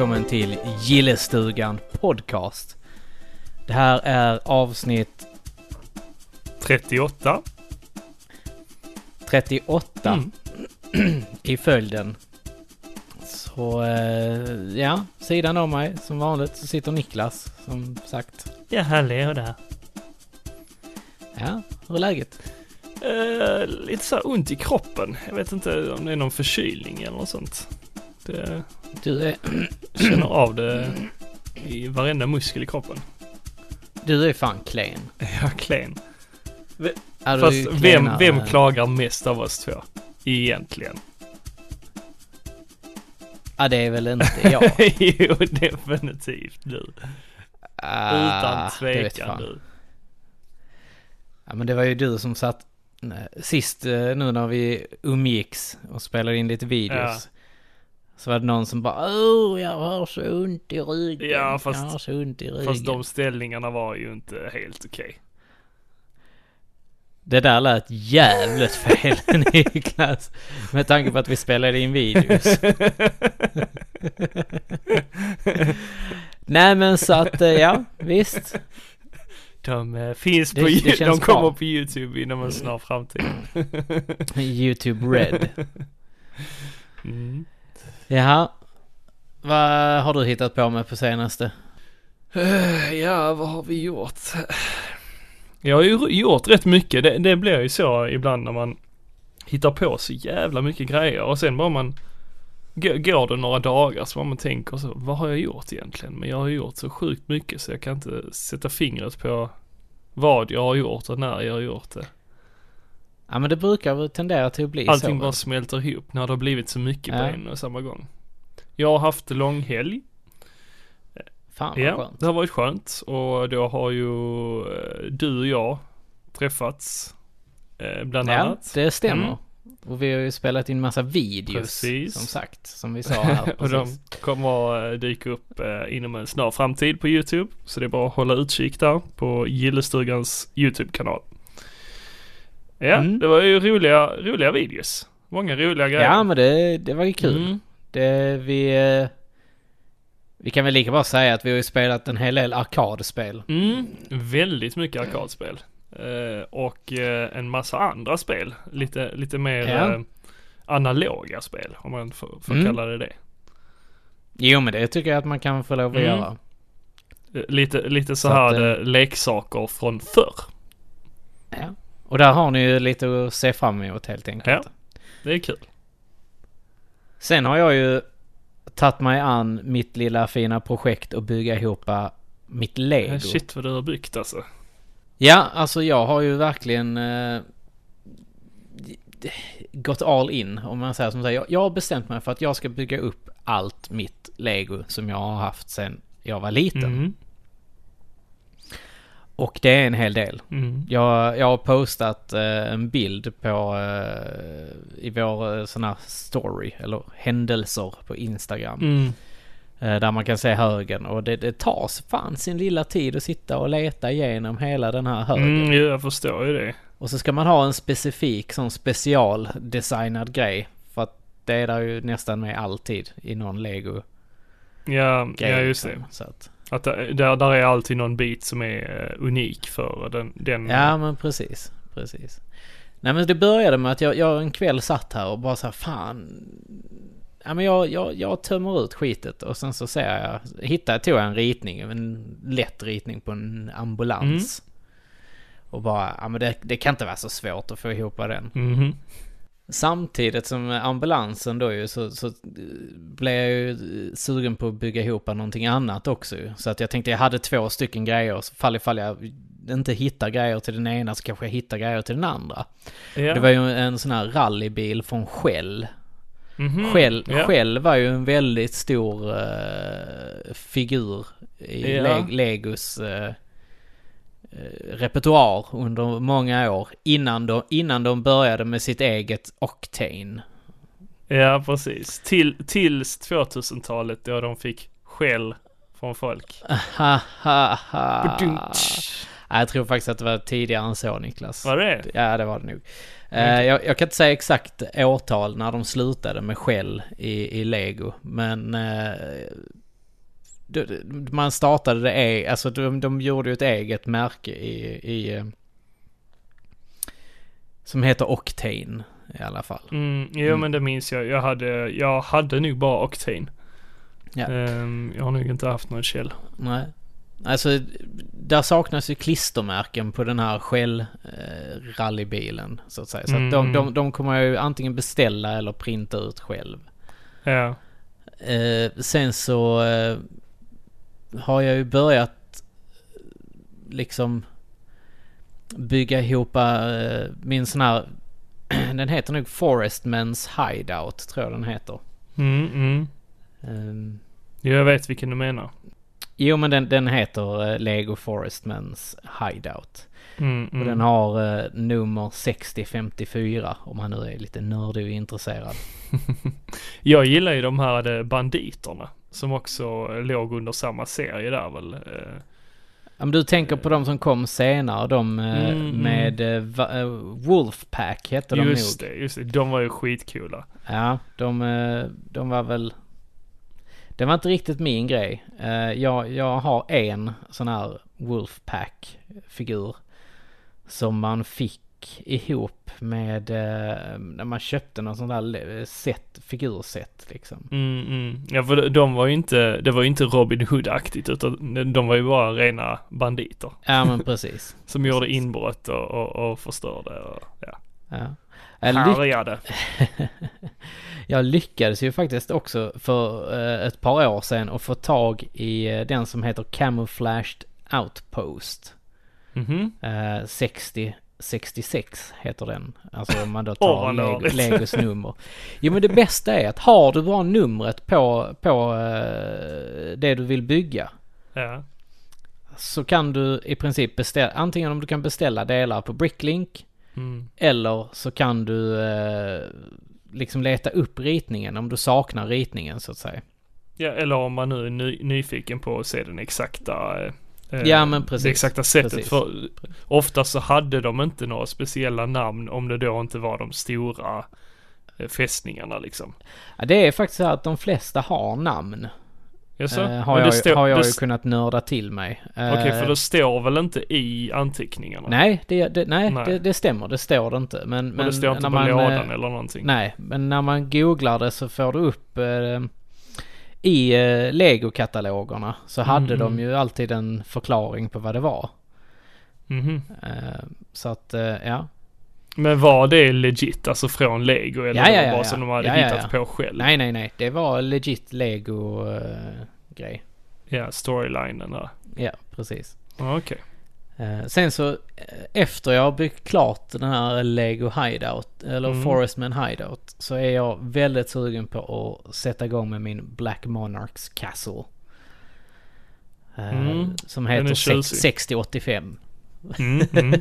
Välkommen till Gillestugan Podcast. Det här är avsnitt 38. 38 Mm. i följden. Så eh, ja, sidan av mig som vanligt så sitter Niklas som sagt. Ja, hallå där. Ja, hur är läget? Uh, lite så här ont i kroppen. Jag vet inte om det är någon förkylning eller något sånt. Det, Du är, känner av det i varenda muskel i kroppen. du är fan klen. Ja, klen. Är Fast vem, vem klagar mest av oss två? Egentligen. Ja, det är väl inte jag. jo, definitivt du. Ah, Utan tvekan du. Ja, men det var ju du som satt nej, sist eh, nu när vi umgicks och spelade in lite videos. Så var det någon som bara Åh, jag har så ont i ryggen. Ja, fast- jag har så ont i ryggen. Fast de ställningarna var ju inte helt okej. Det där lät jävligt fel Niklas. Med tanke på att vi spelade in videos. Nej men så att, eh, ja, visst. De eh, finns Det- på, det Yo- de kommer bra. på YouTube inom en snar framtid. YouTube Red. Mm. Jaha. Vad har du hittat på med på senaste? Eh, Ja, vad har vi gjort? Jag har ju gjort rätt mycket. Det, det blir ju så ibland när man hittar på så jävla mycket grejer och sen bara man Går det några dagar så bara man tänker så, vad har jag gjort egentligen? Men jag har gjort så sjukt mycket så jag kan inte sätta fingret på vad jag har gjort och när jag har gjort det. Ja men det brukar väl tendera till att bli Allting så. bara va? smälter ihop när det har blivit så mycket på Ja. en och samma gång. Jag har haft långhelg. Fan vad Ja, skönt. det har varit skönt och då har ju eh, du och jag träffats. eh, Bland Ja, annat. det stämmer. Mm. Och vi har ju spelat in massa videos. Precis. Som sagt, som vi sa här och de kommer eh, dyka upp inom en snar framtid på YouTube. Så det är bara att hålla utkik där på Gillestugans YouTube-kanal. Ja, Mm. det var ju roliga, roliga videos. Många roliga grejer. Ja men det, det var ju kul. Mm. Det, vi, eh, vi kan väl lika bra säga att vi har ju spelat en hel del arkadspel. Mm, väldigt mycket arkadspel. Eh, och eh, en massa andra spel. Lite, lite mer Ja. analoga spel, om man får, får Mm. kalla det det. Jo men det tycker jag att man kan få lov att Mm. göra. Lite, lite så, Så här att, leksaker från förr. Ja. Och där har ni ju lite att se fram emot helt enkelt. Det är kul. Sen har jag ju tagit mig an mitt lilla fina projekt att bygga ihop mitt lego. Shit vad du har byggt alltså. Ja, alltså jag har ju verkligen eh, gått all in om man säger som så. här. Jag, jag har bestämt mig för att jag ska bygga upp allt mitt lego som jag har haft sedan jag var liten. Mm. Och det är en hel del. Mm. Jag, jag har postat eh, en bild på eh, i vår eh, sån här story eller händelser på Instagram. Mm. Eh, där man kan se högen och det, det tar fan sin lilla tid att sitta och leta igenom hela den här högen. Mm, jag förstår ju det. Och så ska man ha en specifik sån specialdesignad grej. För att det är där ju nästan med alltid i någon lego Ja, ja just liksom. det. Så att, Att där, där är alltid någon bit som är eh, unik för den. den ja men precis, precis. Nej men det började med att jag, jag en kväll satt här och bara så här, fan. Ja men jag, jag, jag tömmer ut skitet och sen så ser jag, hittade, tog jag en ritning, en lätt ritning på en ambulans. Och bara, ja men det, det kan inte vara så svårt att få ihop den. Mhm. Samtidigt som ambulansen då ju så, så blev jag ju sugen på att bygga ihop någonting annat också. Så att jag tänkte jag hade två stycken grejer, så fall ifall jag inte hittar grejer till den ena så kanske jag hittar grejer till den andra. Ja. Det var ju en sån här rallybil från Shell. Mhm. Shell, Ja. Shell var ju en väldigt stor eh, figur i Ja. Le- Legos eh, repertoar under många år. Innan de, innan de började med sitt eget Octane. Ja, precis. Till, tills 2000-talet då de fick skäll från folk. Jag tror faktiskt att det var tidigare än så Niklas. Var det? Ja, det var det nog. Eh, jag, jag kan inte säga exakt årtal när de slutade med skäll i, i Lego, men eh, man startade det, e- alltså de, de gjorde ju ett eget märke i, i eh, som heter Octane i alla fall. Mm, jo Mm. men det minns jag. Jag hade, jag hade nog bara Octane. Ja. Ehm, jag har nog inte haft någon käll. Nej. Alltså, där saknas ju klistermärken på den här Shell-rallybilen, så att säga. Så att de, Mm. de, de kommer jag ju antingen beställa eller printa ut själv. Ja. Eh, sen så eh, har jag ju börjat eh, liksom bygga ihop eh, min sån här, den heter nog Forestmans Hideout, tror jag den heter. Mm, mm. Um, jag vet vilken du menar. jo men den, den heter eh, Lego Forestmans Hideout. Mm, Och mm. den har eh, nummer 6054 om man nu är lite nördig och intresserad. Jag gillar ju de här banditerna. Som också låg under samma serie där väl. eh. Ja, men du tänker på de som kom senare, de eh, Mm, mm. med eh, Wolfpack hette de Just nog. det, just det. De var ju skitcoola. Ja, de, de var väl... Det var inte riktigt min grej. Jag, jag har en sån här Wolfpack-figur. Som man fick ihop med eh, när man köpte någon sån där set, figurset liksom. Mm, mm. Ja för de- var ju inte, det var ju inte Robin Hood-aktigt utan de var ju bara rena banditer. Ja men precis. Som gjorde Precis. inbrott och, och, och förstörde och ja. Ja. Härjade. jag lyckades ju faktiskt också för eh, ett par år sedan att få tag i eh, den som heter Camouflaged Outpost. Mhm. Eh, 60 66 heter den. Alltså om man då tar Lego, nördigt. Legos nummer. Jo men det bästa är att har du bara numret på, på eh, det du vill bygga. Ja. Så kan du i princip beställa, antingen om du kan beställa delar på Bricklink. Mm. Eller så kan du eh, liksom leta upp ritningen om du saknar ritningen så att säga. Ja, eller om man nu är ny, nyfiken på att se den exakta eh, Ja, men precis. Det exakta sättet. Precis. För ofta så hade de inte några speciella namn om det då inte var de stora eh, fästningarna liksom. Ja, det är faktiskt så att de flesta har namn. Jaså? Eh, Men har jag, står- har jag ju kunnat nörda till mig. Okej, Eh, för det står väl inte i anteckningarna? Nej, det, det, nej, Nej. Det, det stämmer. Det står det inte. Men, Och men det står inte när på man, lådan eh, eller någonting? Nej, men när man googlar det så får du upp eh, i eh, Lego-katalogerna så hade Mm, de mm. ju alltid en förklaring på vad det var. Eh, så att, eh, ja. Men var det legit, alltså från Lego eller Ja, var ja, det ja, bara ja. som de hade Ja, ja, hittat ja. på själv? Nej, nej, nej. Det var legit Lego-grej. Ja, storylinen där. ja, precis. Ja, Okej. Eh, sen så eh, efter jag har byggt klart den här Lego Hideout, eller Mm. Forestman Hideout, så är jag väldigt sugen på att sätta igång med min Black Monarchs Castle. Eh, Mm, Som heter sex- tjusig. 6085. Mm, mm.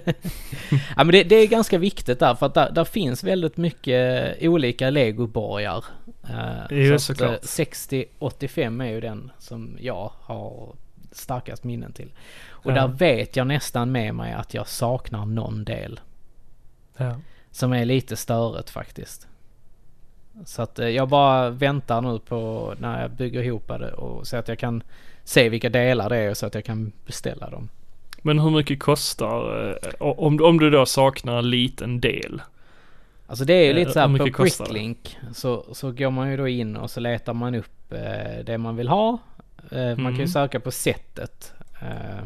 Ja men det, det är ganska viktigt där för att där, där finns väldigt mycket olika legoborgar. Uh, Jo, såklart. eh, 6085 är ju den som jag har starkast minnen till. Och Ja. där vet jag nästan med mig att jag saknar någon del. Ja. Som är lite störigt faktiskt. Så att eh, jag bara väntar nu på när jag bygger ihop det och så att jag kan se vilka delar det är så att jag kan beställa dem. Men hur mycket kostar, eh, om, om du då saknar en liten del? Alltså det är ju Eh, lite så här på? Bricklink så, så går man ju då in och så letar man upp det man vill ha. Eh, Man kan ju Mm. söka på sättet. Eh,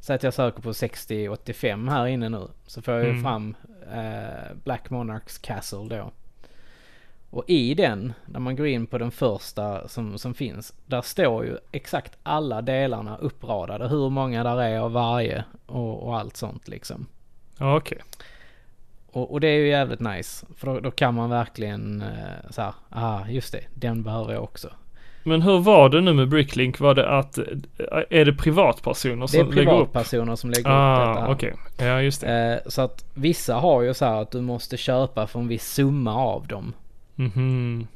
så att jag söker på 6085 här inne nu. Så får jag ju Mm. fram eh, Black Monarchs Castle då. Och i den, när man går in på den första som, som finns, där står ju exakt alla delarna uppradade. Hur många där är av varje och, och allt sånt liksom. Ja, okej. Och, och det är ju jävligt nice. För då, då kan man verkligen eh, så här, ah just det, den behöver jag också. Men hur var det nu med Bricklink? Var det att, eh, är det privatpersoner Det är som lägger upp? privatpersoner som lägger upp Ah, detta. okej. Ja, just det. Eh, så att vissa har ju så här att du måste köpa för en viss summa av dem. Mhm.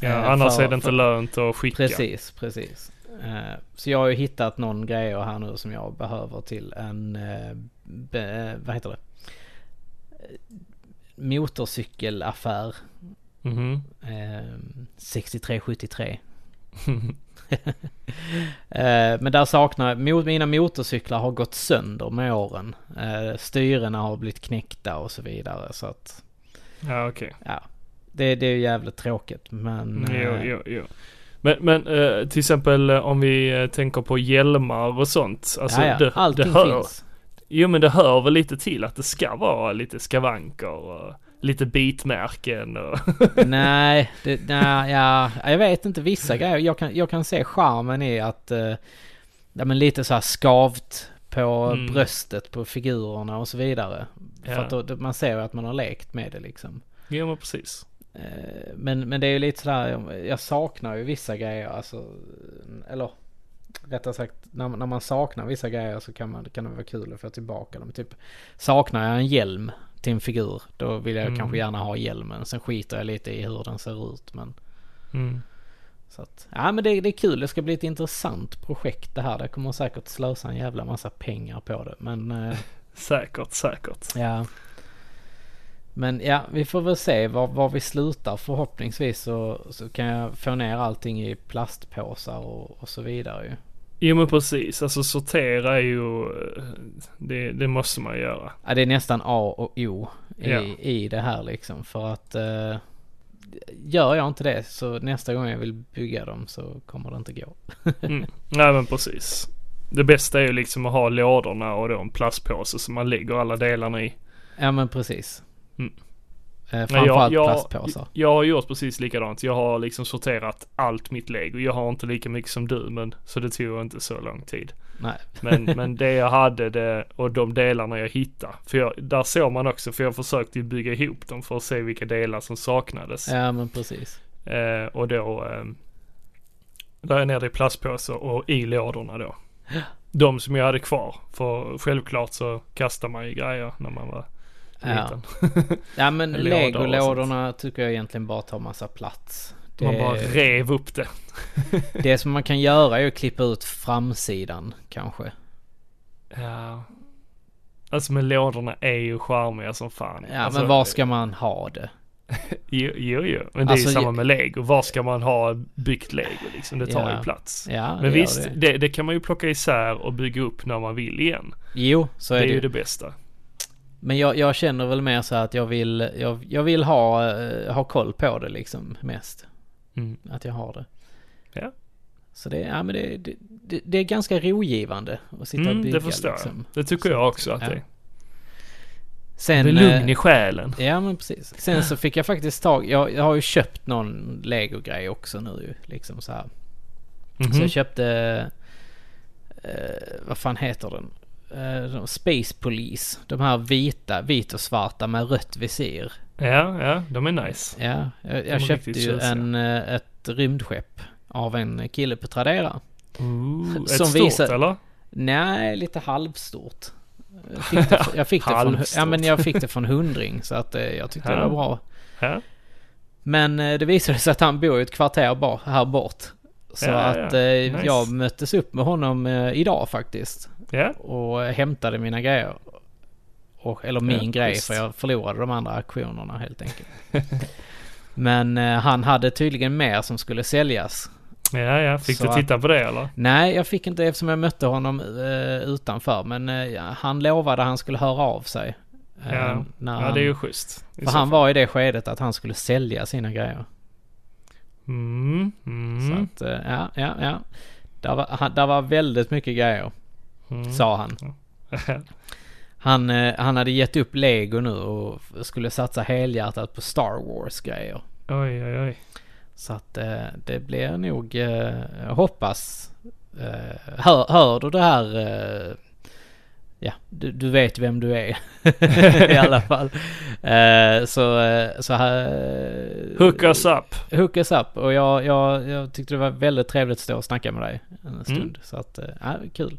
Ja, Eh, annars för- är det inte för- lönt att skicka. Precis, precis. Eh, så jag har ju hittat någon grejer här nu som jag behöver till en, eh, be, vad heter det? motorcykelaffär. Mhm. Eh, 6373. eh, men där saknar, mo- mina motorcyklar har gått sönder med åren. Eh, styrena har blivit knäckta och så vidare så att, ja okej. ja. Det, det är ju jävligt tråkigt men... Jo, eh, jo, jo. Men, men till exempel om vi tänker på hjälmar och sånt. Alltså ja. det, Allting det hör, finns. Jo men det hör väl lite till att det ska vara lite skavanker och lite bitmärken och... nej, det, nej, ja, jag vet inte vissa grejer. Jag kan, jag kan se charmen i att, eh, ja men lite så här skavt på Mm. bröstet på figurerna och så vidare. För Ja. att då, då, man ser ju att man har lekt med det liksom. Jo men precis. Eh, Men, men det är ju lite sådär, jag saknar ju vissa grejer alltså, eller rättare sagt när, man- när man saknar vissa grejer så kan, man, kan det vara kul att få tillbaka dem. Typ saknar jag en hjälm till en figur då vill jag Mm. kanske gärna ha hjälmen. Sen skiter jag lite i hur den ser ut men Mm. så att, ja men det, det är kul, det ska bli ett intressant projekt det här. Det kommer säkert slösa en jävla massa pengar på det men eh, Säkert, säkert. Ja. Men ja, vi får väl se var, var vi slutar. Förhoppningsvis så, så kan jag få ner allting i plastpåsar och, och så vidare ju. Jo men precis, alltså sortera är ju, eh, det, det måste man göra. Ja, det är nästan A och O i, Ja. i det här liksom. För att eh, gör jag inte det så nästa gång jag vill bygga dem så kommer det inte gå. Mm. Nej men precis. Det bästa är ju liksom att ha lådorna och då en plastpåse som man lägger alla delarna i. Ja men precis. Mm. Eh, framförallt plastpåsar. Jag har gjort precis likadant. Jag har liksom sorterat allt mitt lego. Jag har inte lika mycket som du men så det tog inte så lång tid. Nej. Men, men det jag hade det och de delarna jag hittade. För jag, där såg man också för jag försökte bygga ihop dem för att se vilka delar som saknades. Ja men precis. Eh, och då eh, la jag ner det i plastpåsar och i lådorna då. De som jag hade kvar. För självklart så kastar man ju grejer när man var Ja. Ja men legolådorna tycker jag egentligen bara tar massa plats. Det, Man bara rev upp det. det som man kan göra är att klippa ut framsidan kanske. Ja. Alltså men lådorna är ju charmiga som fan. Ja alltså, men var ska man ha det? Jo, jo, jo. Men det Alltså, är ju samma jag- med lego. Var ska man ha byggt lego liksom? Det tar Ja. ju plats. Ja, Men det visst, det. det. Det, kan man ju plocka isär och bygga upp när man vill igen. Jo, så Det är är det. ju det bästa. Men jag, jag känner väl mer så att jag vill, jag, jag vill ha, eh, ha koll på det liksom mest. Mm. Att jag har det. Ja. Så det, ja men det, det, det, är ganska rogivande att sitta och Mm, bygga det förstår liksom. jag. Det tycker jag också att Ja. det är. Sen, Det är lugn eh, i själen. Ja men precis. Sen så fick jag faktiskt tag, jag, jag har ju köpt någon Lego-grej också nu ju. Liksom så här. Mhm. Så jag köpte, eh, vad fan heter den? Eh, Space Police. De här vita, vit och svarta med rött visir. Ja, ja, de är nice. Ja, jag, jag köpte ju en, eh, ett rymdskepp av en kille på Tradera. Ooh, ett stort visar- eller? Nej, lite halvstort. Jag fick det, jag fick det, från, ja, men jag fick det från hundring så att eh, jag tyckte det Ja. var bra. Ja. Men eh, det visade sig att han bor i ett kvarter bara här bort. Så att Nice. jag möttes upp med honom idag faktiskt. Ja, Och hämtade mina grejer. Och, eller min Ja, grej schysst. för jag förlorade de andra auktionerna helt enkelt. Men eh, han hade tydligen mer som skulle säljas. ja, ja. Fick Så du titta på det eller? Nej, jag fick inte eftersom jag mötte honom eh, utanför. Men eh, han lovade att han skulle höra av sig. eh, Ja, när ja han, det är ju schysst. För han var i det skedet att han skulle sälja sina grejer. Mm, mm, Så att, eh, ja, ja, ja. Där var, där var väldigt mycket grejer, mm. sa han. Han, eh, han hade gett upp Lego nu och skulle satsa helhjärtat på Star Wars-grejer. oj, oj, oj. Så att eh, det blir nog, eh, jag hoppas, hör, hör du det här, ja, du, du vet vem du är i alla fall. Eh, så, så här... Hook us up. Hook us up och jag, jag, jag tyckte det var väldigt trevligt att stå och snacka med dig en stund. Mm. Så att, ja, kul.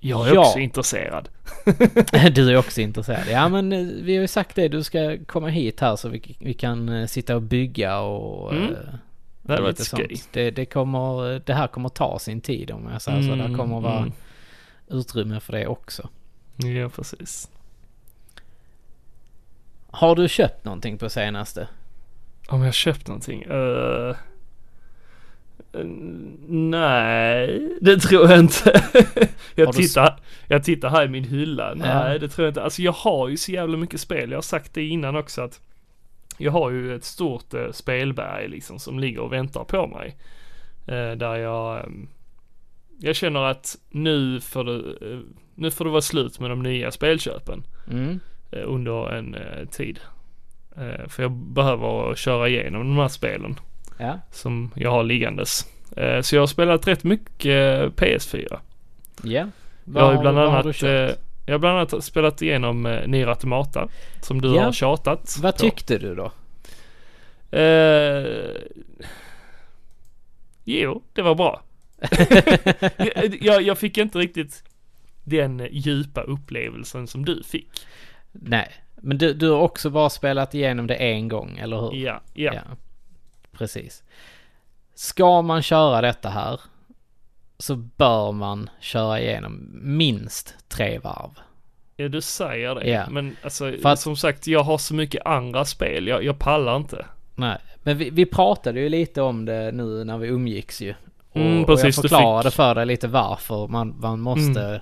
Jag är Ja. också intresserad. Du är också intresserad. Ja men eh, vi har ju sagt det, du ska komma hit här så vi, vi kan eh, sitta och bygga och... Mm. eh, Det hade varit lite skoj. sånt. Det, det kommer, det här kommer ta sin tid om jag säger så. Det kommer vara mm. utrymme för det också. Ja, precis. Har du köpt någonting på senaste? Om jag köpt någonting? Uh, nej, det tror jag inte. jag, tittar, jag tittar här i min hylla. Nej, Ja. det tror jag inte. Alltså jag har ju så jävla mycket spel. Jag har sagt det innan också att jag har ju ett stort eh, spelberg liksom som ligger och väntar på mig. Eh, där jag, ehm, jag känner att nu får det, eh, nu får det vara slut med de nya spelköpen Mm. eh, under en eh, tid. Eh, för jag behöver köra igenom de här spelen Ja. som jag har liggandes. Eh, så jag har spelat rätt mycket eh, PS4. Ja. Jag har ju bland annat, eh, jag har bland annat spelat igenom Nier Automata. Som du Ja. har tjatat Vad på. tyckte du då? Eh, jo, det var bra. jag, jag, fick inte riktigt den djupa upplevelsen som du fick. Nej. Men du, du har också bara spelat igenom det en gång, eller hur? Ja, ja. Precis. Ska man köra detta här så bör man köra igenom minst tre varv. Ja, du säger det. Ja. Men alltså, att- som sagt, jag har så mycket andra spel. Jag, jag pallar inte. Nej, men vi, vi pratade ju lite om det nu när vi umgicks ju. Och, Mm, och precis, jag du förklarade för dig lite varför man, man måste... Mm.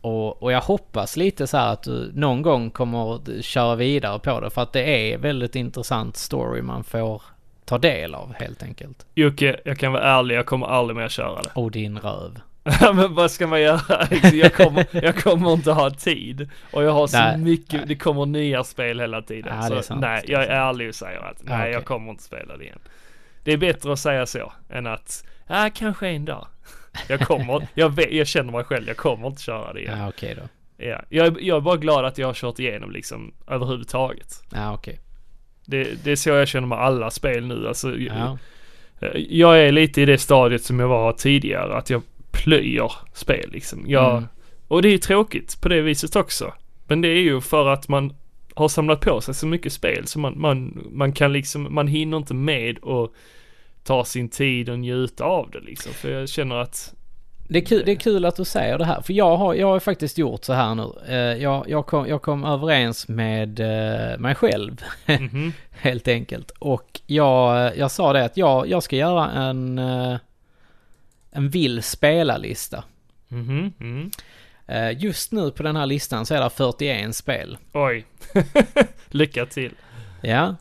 Och, och jag hoppas lite så här att du någon gång kommer att köra vidare på det. För att det är väldigt intressant story man får ta del av helt enkelt. Jocke, jag kan vara ärlig, jag kommer aldrig mer köra det. Och din röv. men vad ska man göra? Jag kommer, jag kommer inte ha tid. Och jag har så Nej, mycket, nej. det kommer nya spel hela tiden. Ja, så sant, nej, jag är ärlig och säger att nej, okej. jag kommer inte spela det igen. Det är bättre att säga så än att, ja, kanske en dag. Jag kommer, jag, vet, jag känner mig själv, jag kommer inte köra det igen. Ja, okej då. Ja, jag, är- jag är bara glad att jag har kört igenom liksom överhuvudtaget. Ja, okej. Det, det är så jag känner med alla spel nu. Alltså, Ja. jag är lite i det stadiet som jag var tidigare, att jag plöjer spel liksom. Jag, Mm. Och det är tråkigt på det viset också. Men det är ju för att man har samlat på sig så mycket spel så man, man, man kan liksom, man hinner inte med och ta sin tid och njuta av det liksom. För jag känner att, Det är, kul, det är kul att du säger det här, för jag har, jag har faktiskt gjort så här nu. Eh, Jag, jag, kom, jag kom överens med eh, mig själv, mhm, helt enkelt. Och jag, jag sa det att jag, jag ska göra en, eh, en vill spela-lista. mhm, mm. Eh, Just nu på den här listan så är det 41 spel. Oj. Lycka till. Ja.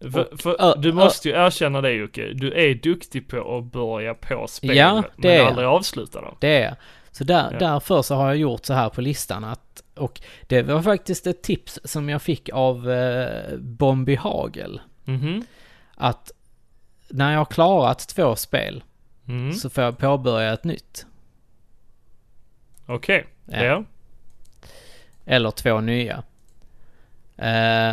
För, för du måste ju erkänna det Jocke. Du är duktig på att börja på spel. Ja, det är men jag. aldrig avsluta dem. Det är Så där, Ja. därför så har jag gjort så här på listan att, och det var faktiskt ett tips som jag fick av eh, Bombi Hagel. Mhm. Att när jag har klarat två spel Mm. så får jag påbörja ett nytt. Okej. Ja. Ja. Eller två nya. Eh,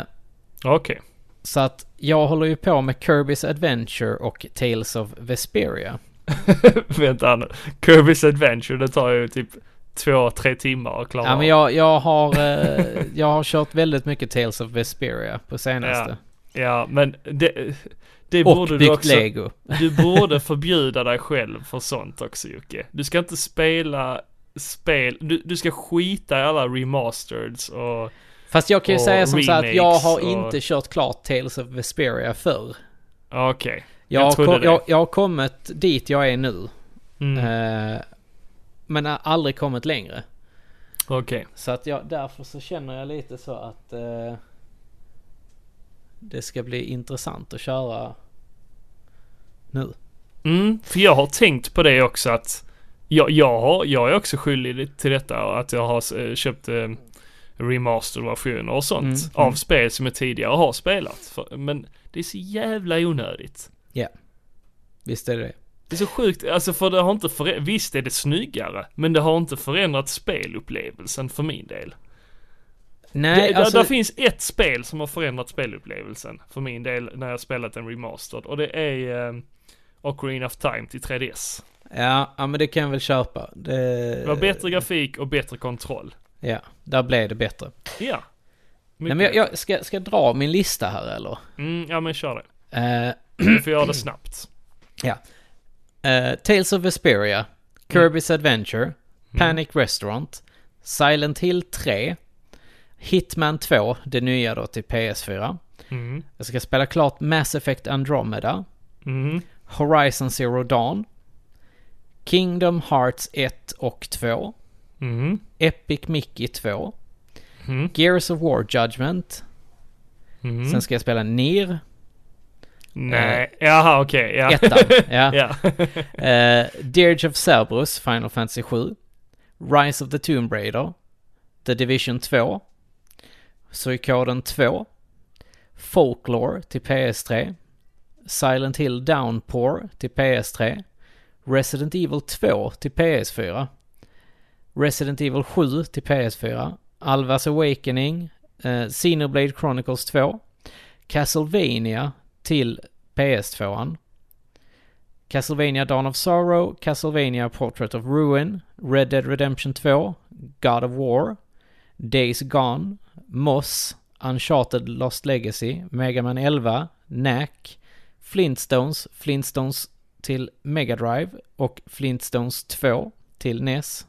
Okej. Så att jag håller ju på med Kirby's Adventure och Tales of Vesperia. Vänta nu. Kirby's Adventure, det tar ju typ två, tre timmar att klara Ja men jag, jag har, eh, jag har kört väldigt mycket Tales of Vesperia på senaste. Ja, men det, det och borde du också... lego. Du borde förbjuda dig själv för sånt också Jocke. Du ska inte spela spel, du, du ska skita i alla remasters och... Fast jag kan ju säga som så att jag har och- inte kört klart Tales of Vesperia förr. Okej. Jag, Jag trodde kom, jag, jag har kommit dit jag är nu. Mm. Eh, men har aldrig kommit längre. Okej. Så att jag, därför så känner jag lite så att eh, det ska bli intressant att köra nu. Mm, för jag har tänkt på det också att jag, jag, har, jag är också skyldig till detta att jag har eh, köpt remastered-versioner och sånt Mm, av mm. spel som jag tidigare har spelat. För, men det är så jävla onödigt. Visst är det det? Är så sjukt, alltså för det har inte förändrat, visst är det snyggare, men det har inte förändrat spelupplevelsen för min del. Nej, det, alltså... där, där finns ett spel som har förändrat spelupplevelsen för min del när jag spelat en remastered och det är eh, Ocarina of Time till 3DS. Ja, ja, men det kan jag väl köpa. Det, Det var bättre grafik och bättre kontroll. Ja, där blev det bättre. Ja. Nej, men jag, jag ska, ska jag dra min lista här eller? Mm, ja men kör det. Eh, Du får göra det snabbt. eh, Tales of Vesperia, Kirby's Adventure, Mm. Panic Restaurant, Silent Hill 3, Hitman 2, det nya då till PS4. Mm. Jag ska spela klart Mass Effect Andromeda. Mm. Horizon Zero Dawn. Kingdom Hearts 1 och 2. Epic Mickey 2. Mm. Gears of War Judgment. Mm. Sen ska jag spela Nier. Nej, jaha okej, ja. Ettan, ja. ja. Eh, Dirge of Cerberus, Final Fantasy 7. Rise of the Tomb Raider. The Division 2. Suikoden 2. Folklore till PS3. Silent Hill Downpour till PS3. Resident Evil 2 till PS4. Resident Evil 7 till PS4. Alvas Awakening. Eh, Xenoblade Chronicles 2. Castlevania till PS2. Castlevania Dawn of Sorrow, Castlevania Portrait of Ruin, Red Dead Redemption 2, God of War, Days Gone, Moss, Uncharted Lost Legacy, Mega Man 11, Knack, Flintstones, Flintstones till Mega Drive och Flintstones 2 till NES.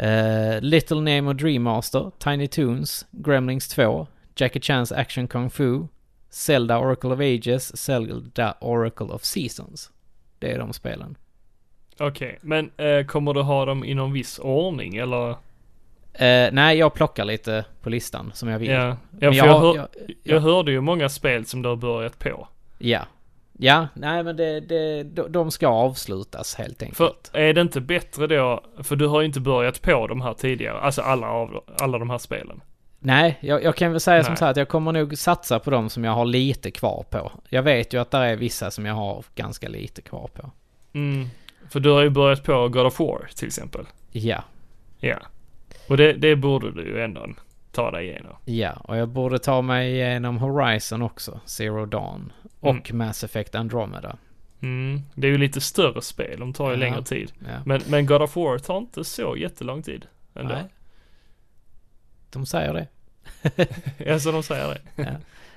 Eh, Little Nemo Dream Master, Tiny Toons, Gremlings 2, Jackie Chan's Action Kung Fu, Zelda Oracle of Ages, Zelda Oracle of Seasons. Det är de spelen. Okej, men eh, kommer du ha dem i någon viss ordning eller? Eh, nej, jag plockar lite på listan som jag vill. Ja, ja jag, jag, hör, jag, jag hörde ju många spel som du har börjat på. ja. Ja, nej men det, det, de- ska avslutas helt För enkelt. är det inte bättre då, för du har ju inte börjat på de här tidigare, alltså alla av, alla de här spelen. Nej, jag, jag kan väl säga som Nej. så här att jag kommer nog satsa på de som jag har lite kvar på. Jag vet ju att det är vissa som jag har ganska lite kvar på. Mm. För du har ju börjat på God of War till exempel. Ja, Ja. Och det, det borde du ju ändå ta dig igenom. ja. Och jag borde ta mig igenom Horizon också, Zero Dawn. Och Mass Effect Andromeda. Mm. Det är ju lite större spel, de tar ju Ja. längre tid. Ja. Men, men God of War tar inte så jättelång tid. Ändå. Nej. De säger det. Ja, så de säger det. Ja.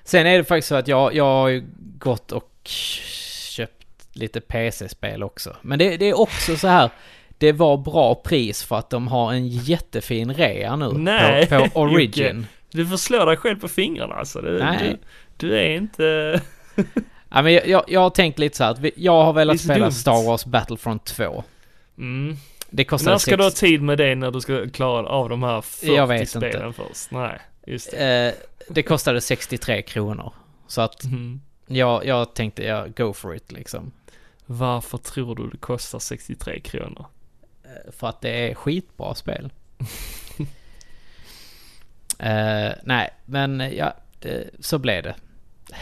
Sen är det faktiskt så att jag, jag har ju gått och köpt lite PC-spel också. Men det, det är också så här. Det var bra pris för att de har en jättefin rea nu Nej, på, på Origin. Jocke. Du får slå dig själv på fingrarna alltså. Du, Nej. Du, du är inte... Ja, men jag, jag, jag har tänkt lite så här att jag har velat spela dumt. Star Wars Battlefront 2. Mm. Det kostar När ska du ha sex- tid med det när du ska klara av de här 40 Jag vet spelen först? Nej, just det. eh, det kostade 63 kronor. Så att Mm. jag, jag tänkte, ja, go for it liksom. Varför tror du det kostar 63 kronor? Eh, För att det är skitbra spel. Eh, nej, men ja, det, så blev det.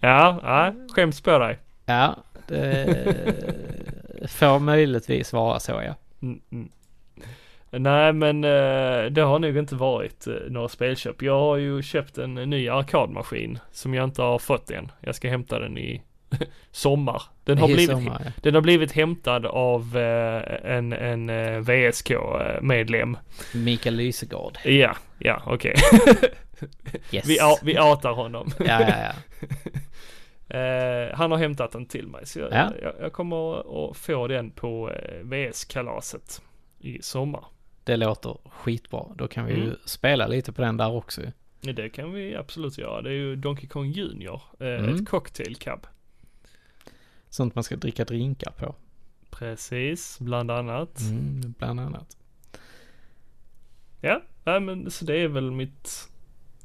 ja, ja, skäms på dig. Ja, det får möjligtvis vara så ja. Mm, mm. Nej men eh, det har nog inte varit några spelköp. Jag har ju köpt en ny arkadmaskin som jag inte har fått än. Jag ska hämta den i sommar. Den har, blivit, sommar, ja. den har blivit hämtad av eh, en, en eh, VSK-medlem. Mikael Lysegård. Ja, ja okej. Yes. vi, vi outar honom. Ja, ja, ja. Eh, han har hämtat den till mig så jag, Ja. jag, jag kommer att få den på eh, VS-kalaset i sommar. Det låter skitbra. Då kan vi ju Mm. spela lite på den där också ju. Det kan vi absolut göra. Det är ju Donkey Kong Junior. Eh, Mm. Ett cocktail cab. Sånt man ska dricka drinkar på. Precis, bland annat. Mm, bland annat. Ja, nej, men så det är väl mitt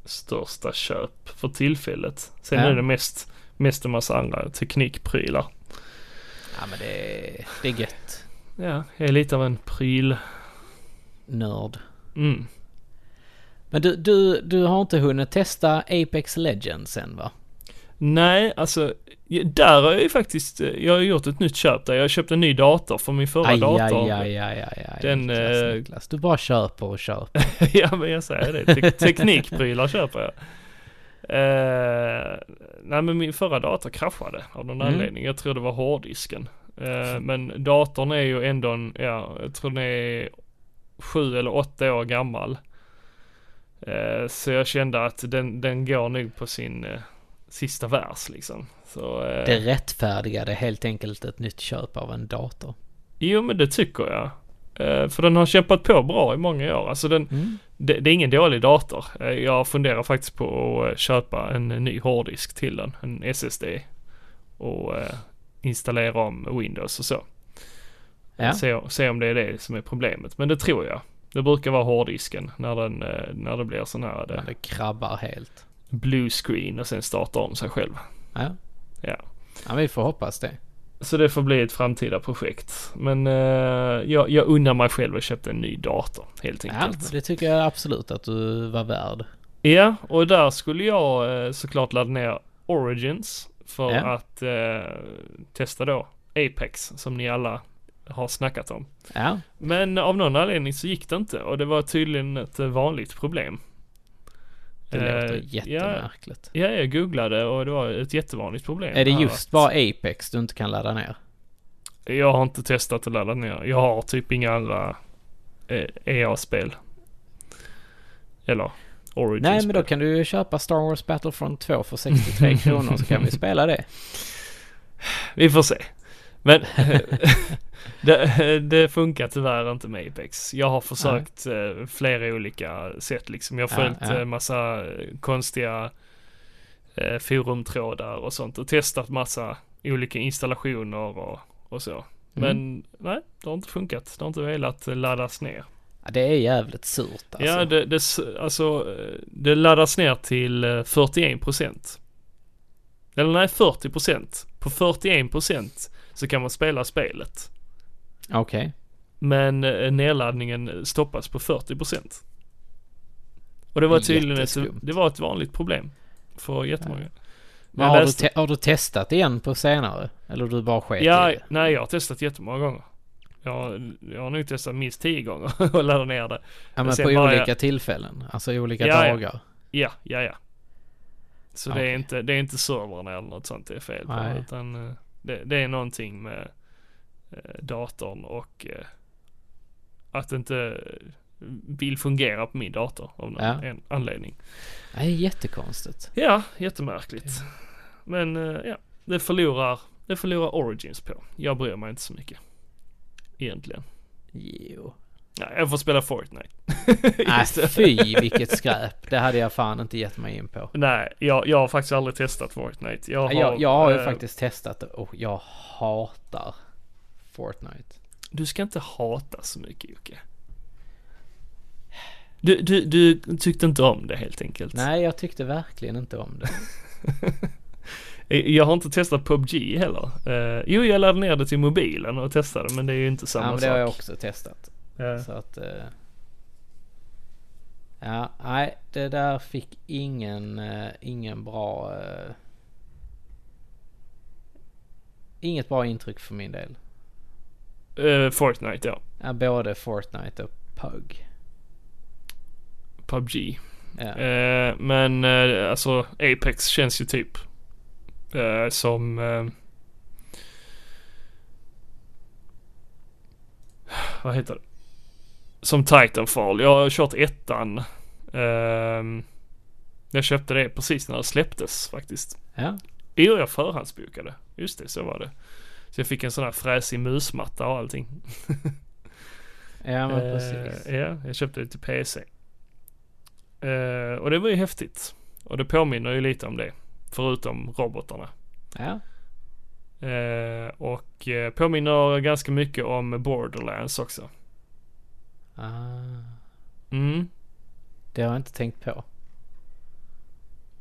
största köp för tillfället. Sen Ja. är det mest, mest en massa andra teknikprylar. Ja men det, det är gött. Ja, jag är lite av en pryl. Nörd. Mm. Men du, du, du har inte hunnit testa Apex Legends än va? Nej, alltså där har jag ju faktiskt, eh, jag har gjort ett nytt köp där. Jag har köpt en ny dator för min förra Aj, dator. aj, aj, aj, aj, aj. Den, Niklas, eh, Niklas. Du bara köper och köper. ja men jag säger det. Te- teknikprylar köper jag. Eh, nej men min förra dator kraschade av någon Mm. anledning. Jag tror det var hårddisken. Eh, men datorn är ju ändå, en, ja jag tror den är sju eller åtta år gammal. Eh, så jag kände att den, den går nog på sin sista vers liksom. Så, eh, Det rättfärdigade helt enkelt ett nytt köp av en dator. Jo men det tycker jag. Eh, för den har kämpat på bra i många år. Alltså den, Mm. det, det är ingen dålig dator. Eh, Jag funderar faktiskt på att eh, köpa en ny hårddisk till den, en SSD. Och eh, installera om Windows och så. Ja. Se, se om det är det som är problemet. Men det tror jag. Det brukar vara hårddisken när, den, eh, när det blir sån här det, det krabbar helt. Blue screen och sen startar om sig själv. Ja. Ja. ja, vi får hoppas det. Så det får bli ett framtida projekt. Men eh, jag, jag unnar mig själv att köpa en ny dator helt Ja, enkelt. det tycker jag absolut att du var värd. Ja, och där skulle jag eh, såklart ladda ner Origins för Ja. att eh, testa då Apex som ni alla har snackat om. Ja, Men av någon anledning så gick det inte och det var tydligen ett eh, vanligt problem. Det låter ja, jättemärkligt. ja, jag googlade och det var ett jättevanligt problem. Är det just bara Apex du inte kan ladda ner? Jag har inte testat att ladda ner. Jag har typ inga andra eh, EA-spel. Eller Origins. Nej, men då kan du köpa Star Wars Battlefront 2 för 63 kronor så kan vi spela det. Vi får se. Men det, det funkar tyvärr inte med Apex. Jag har försökt eh, flera olika sätt liksom. Jag har Ja, följt ja. eh, massa eh, konstiga forumtrådar och sånt och testat massa olika installationer och, och så. Men Mm. nej, det har inte funkat. Det har inte velat laddas ner. Ja, det är jävligt surt alltså. Ja, det, det, alltså, det laddas ner till eh, 41%. Eller nej, 40%. På 41% så kan man spela spelet. Okej. Men eh, nedladdningen stoppas på 40%. Och det var tydligen ett, det var ett vanligt problem för jättemånga. Men Jag har, du läste- te- har du testat igen på senare? Eller du bara sket Ja, i det? nej jag har testat jättemånga gånger. Jag, jag har nog testat minst 10 gånger och ladda ner det. Ja, men sen på olika tillfällen? Alltså olika Ja, dagar? Ja, ja, ja. Så det, Okej. är inte, det är inte servern eller något sånt det är fel på. Nej. Utan eh, det, det är någonting med eh, datorn och eh, att det inte vill fungera på min dator av någon Ja. en anledning. Ja, det är jättekonstigt. Ja, jättemärkligt. Men eh, ja, det förlorar, det förlorar Origins på. Jag bryr mig inte så mycket. Egentligen. Jo. Nej, jag får spela Fortnite. Nej, fy vilket skräp. Det hade jag fan inte gett mig in på. Nej, jag, jag har faktiskt aldrig testat Fortnite. Jag har, Jag, jag har ju eh, faktiskt testat och jag hatar Fortnite. Du ska inte hata så mycket Jocke. Du, du, du tyckte inte om det helt enkelt. Nej, jag tyckte verkligen inte om det. Jag har inte testat PubG heller. Eh, jo, jag laddade ner det till mobilen och testade men det är ju inte samma ja, men det sak. har jag också testat. Ja. Så att... eh, ja, nej, det där fick ingen, eh, ingen bra... eh, inget bra intryck för min del. Eh, Fortnite ja. Ja, både Fortnite och PUG. PubG. Ja. Eh, men eh, alltså Apex känns ju typ eh, som Vad heter det? Som Titanfall. Jag har kört ettan. ehm, jag köpte det precis när det släpptes faktiskt. ja. Jo, jag förhandsbokade. Just det, så var det. Så jag fick en sån här fräsig musmatta och allting. Ja, men Eh, precis. ja, jag köpte det till PC. Eh, och det var ju häftigt. Och det påminner ju lite om det. Förutom robotarna. Ja. Eh, och eh, påminner ganska mycket om Borderlands också. Ah, Mm. det har jag inte tänkt på.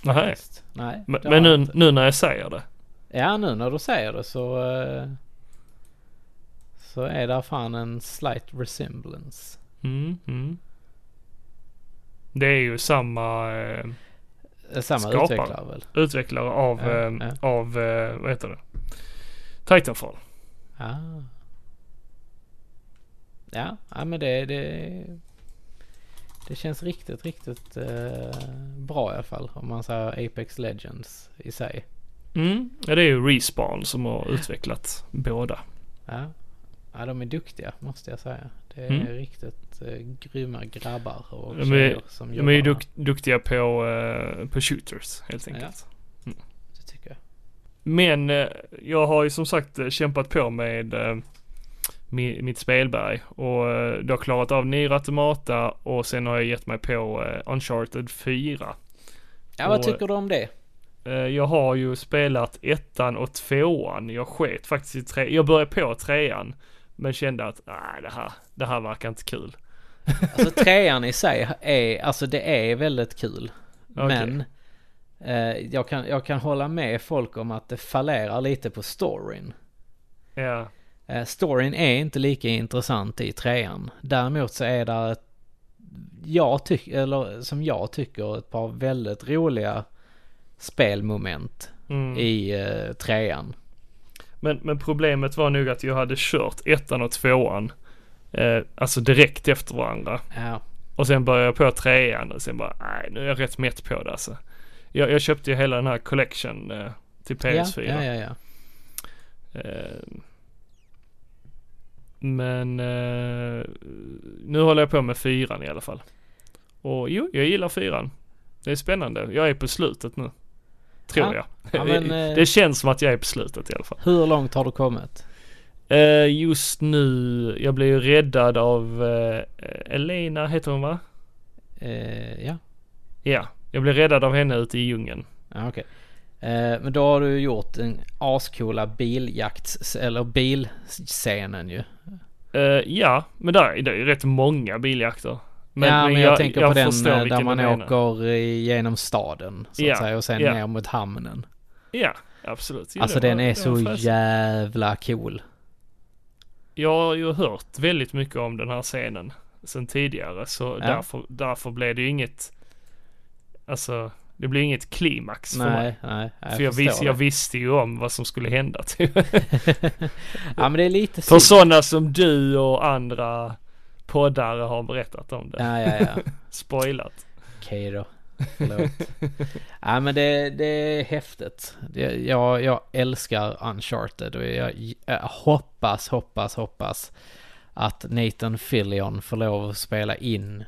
Nej. faktiskt. Nej. Men, har men jag nu, nu när jag säger det. Ja, nu när du säger det så... eh, så är det fan en slight resemblance. Mm, mm. Det är ju samma eh, Samma Skapare. utvecklare väl? utvecklare av, Ja, eh, ja. av vad heter det? Titanfall. Ah. Ja, ja men det, det, det känns riktigt, riktigt eh, bra i alla fall. Om man säger Apex Legends i sig. Mm. Ja, det är ju Respawn som har utvecklat båda. Ja. ja, de är duktiga måste jag säga. Det är Mm. riktigt eh, grymma grabbar och De är- som De är ju jobbar duk, duktiga på, eh, på shooters helt Ja. enkelt. här. Det tycker jag. Men eh, jag har ju som sagt eh, kämpat på med eh, mi, mitt spelberg. Och eh, har klarat av Nier Automata och sen har jag gett mig på eh, Uncharted 4. Ja, vad Och- tycker du om det? Eh, Jag har ju spelat ettan och tvåan. Jag sket faktiskt i tre. Jag började på trean. Men kände att, nej det här, det här verkar inte kul. Alltså trean i sig är, alltså det är väldigt kul. Okej. Men eh, jag, kan, jag kan hålla med folk om att det fallerar lite på storyn. Ja, Eh, storyn är inte lika intressant i trean. Däremot så är det ett, jag tycker, eller som jag tycker, ett par väldigt roliga spelmoment mm. i eh, trean. Men, men problemet var nog att jag hade kört ettan och tvåan. Eh, alltså direkt efter varandra. Ja, Och sen började jag på trean och sen bara, nej nu är jag rätt mätt på det alltså. Jag, jag köpte ju hela den här collection eh, till PS4. ja, ja, ja, ja. Eh, men eh, nu håller jag på med fyran i alla fall. Och jo, jag gillar fyran. Det är spännande. Jag är på slutet nu. Tror Ja. jag. Ja, men, eh, det känns som att jag är på slutet i alla fall. Hur långt har du kommit? Eh, just nu, jag blev ju räddad av eh, Elena, heter hon va? Ja, Ja, jag blev räddad av henne ute i djungeln. ja. Eh, men då har du gjort en ascoola biljakts, eller bilscenen ju. Ja, men där, det är ju rätt många biljakter. Ja, men jag, tänker på den eh, där man åker genom staden. Så att Ja, säga, och sen ja. ner mot hamnen. Ja, absolut. Jo, Alltså det den är så jävla cool. Jag har ju hört väldigt mycket om den här scenen sen tidigare så Ja. därför, därför blev det ju inget, alltså det blev inget klimax för mig. Nej, nej. Jag För jag, vis, jag visste ju om vad som skulle hända. Typ. ja men det är lite För sådana som du och andra poddare har berättat om det. Ja, ja, ja. Spoilat. Okej då. Förlåt. ja men det, det är häftigt. Det, jag, jag älskar Uncharted och jag, jag hoppas, hoppas, hoppas att Nathan Fillion får lov att spela in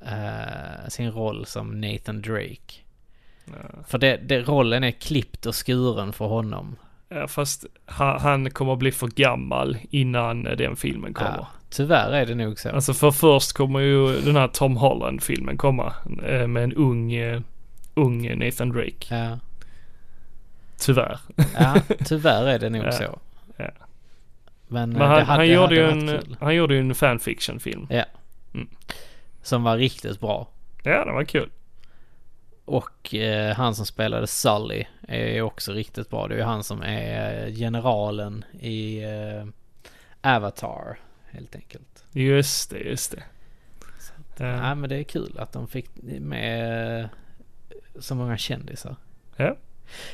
eh, sin roll som Nathan Drake. Ja. För det, det, rollen är klippt och skuren för honom. Ja, fast han, han kommer att bli för gammal innan den filmen kommer. Ja, tyvärr är det nog så. Alltså för först kommer ju den här Tom Holland-filmen komma eh, med en ung, eh, ung Nathan Drake. Ja, Tyvärr. ja tyvärr är det nog Ja, så. ja. Men, eh, Men han, det hade, han, gjorde ju en, kul. han gjorde ju en fanfiction-film. Som var riktigt bra. Ja, det var kul. Och eh, han som spelade Sully är också riktigt bra. Det är ju han som är generalen i eh, Avatar helt enkelt. Just det, just det. Ja. Ja. men det är kul att de fick med eh, så många kändisar. Ja.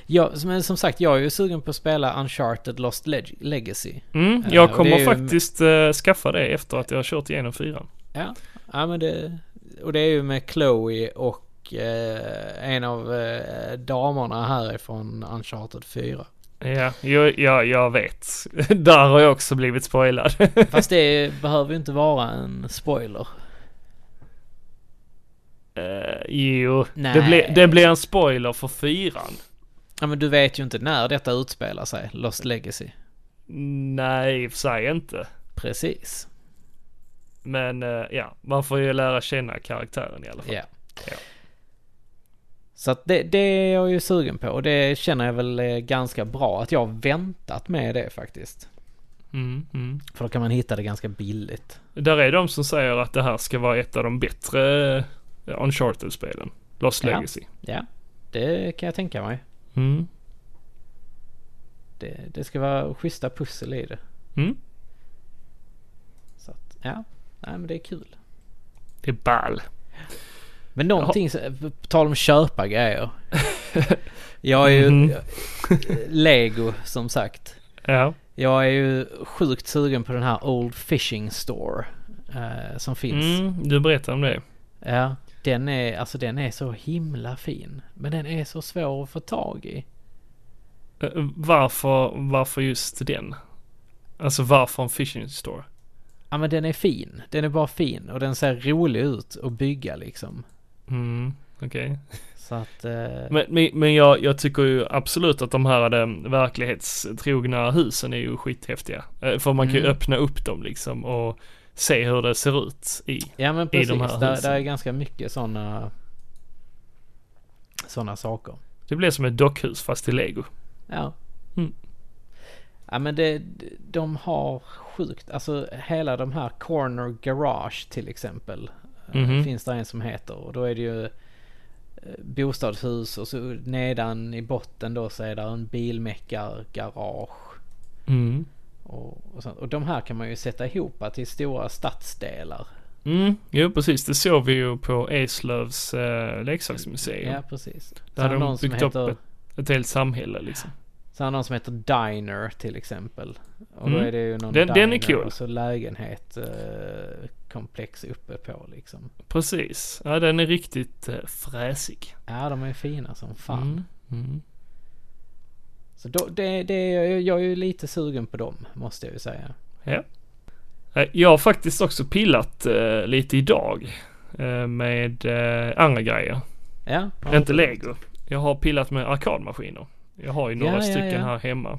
Ja, men som sagt, jag är ju sugen på att spela Uncharted Lost Leg- Legacy. Mm, Ja, jag kommer ju- faktiskt eh, skaffa det efter att jag har kört igenom fyran. Ja, ja men det... Och det är ju med Chloe och eh, en av eh, damerna härifrån Uncharted 4. Ja, jag, jag, jag vet. Där har jag också blivit spoilad. Fast det behöver ju inte vara en spoiler. Uh, jo, Nej. det, ble, det blir en spoiler för fyran. Ja men du vet ju inte när detta utspelar sig, Lost Legacy. Nej, i och för sig inte. Precis. Men eh, ja, man får ju lära känna karaktären i alla fall. Ja. Ja. Så att det, det är jag ju sugen på och det känner jag väl är ganska bra att jag har väntat med det faktiskt. Mm, mm. För då kan man hitta det ganska billigt. Där är de som säger att det här ska vara ett av de bättre eh, Uncharted-spelen. Lost Ja. Legacy. Ja, det kan jag tänka mig. Mm. Det, det ska vara schyssta pussel i det. Mm. Så att, ja. Nej men det är kul. Det är ball. Men någonting, på tal om köpa grejer. Jag är ju Mhm. Lego som sagt. Ja. Jag är ju sjukt sugen på den här Old Fishing Store. Eh, som finns. Mm, du berättade om det. Ja. Den är, alltså den är så himla fin. Men den är så svår att få tag i. Eh, Varför, varför just den? Alltså varför en fishing store? Ja men den är fin. Den är bara fin och den ser rolig ut att bygga liksom. Mm, Okej. Så att... Eh, Men, men, men jag, jag tycker ju absolut att de här eh, verklighetstrogna husen är ju skithäftiga. Eh, För man kan ju Mm. öppna upp dem liksom och se hur det ser ut i. ja men i de precis. här Där, husen. där är ganska mycket sådana... Sådana saker. Det blir som ett dockhus fast i lego. Ja. Mm. Ja men det, de har sjukt, alltså hela de här Corner Garage till exempel. Eh, Mhm. Finns det en som heter och då är det ju eh, bostadshus och så nedan i botten då så är det en bilmäckargarage. Mm. Och, och, och de här kan man ju sätta ihop till stora stadsdelar. Mm, jo precis. Det såg vi ju på Eslövs eh, leksaksmuseum. Ja precis. Där Så hade de byggt upp heter, ett, ett helt samhälle liksom. Så har någon som heter Diner till exempel. Och då Mm. är det ju någon Den- diner den är cool. och så lägenhet eh, komplex uppe på liksom. Precis. Ja, den är riktigt eh, fräsig. Ja, de är fina som fan. Mm. Mm. Så då, det, det, jag är ju lite sugen på dem, måste jag ju säga. Ja. Eh, Jag har faktiskt också pillat eh, lite idag eh, med andra grejer. Ja, Inte lego. Jag har pillat med arkadmaskiner. Jag har ju några Ja, stycken ja. här hemma.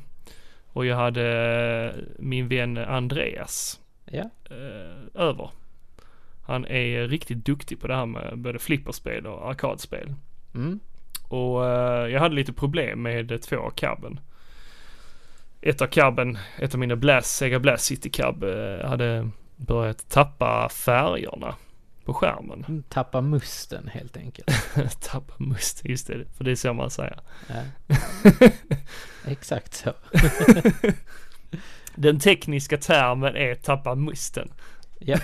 Och jag hade eh, min vän Andreas eh, över. Han är riktigt duktig på det här med både flipperspel och arkadspel. mm. Och eh, jag hade lite problem med två av cabben. Ett av cabben, ett av mina Blast, Sega Blast City Cab hade börjat tappa färgerna på skärmen. tappa musten helt enkelt. tappa must, just det, för det är så man säger. Ja. Exakt så. Den tekniska termen är tappa musten. Ja,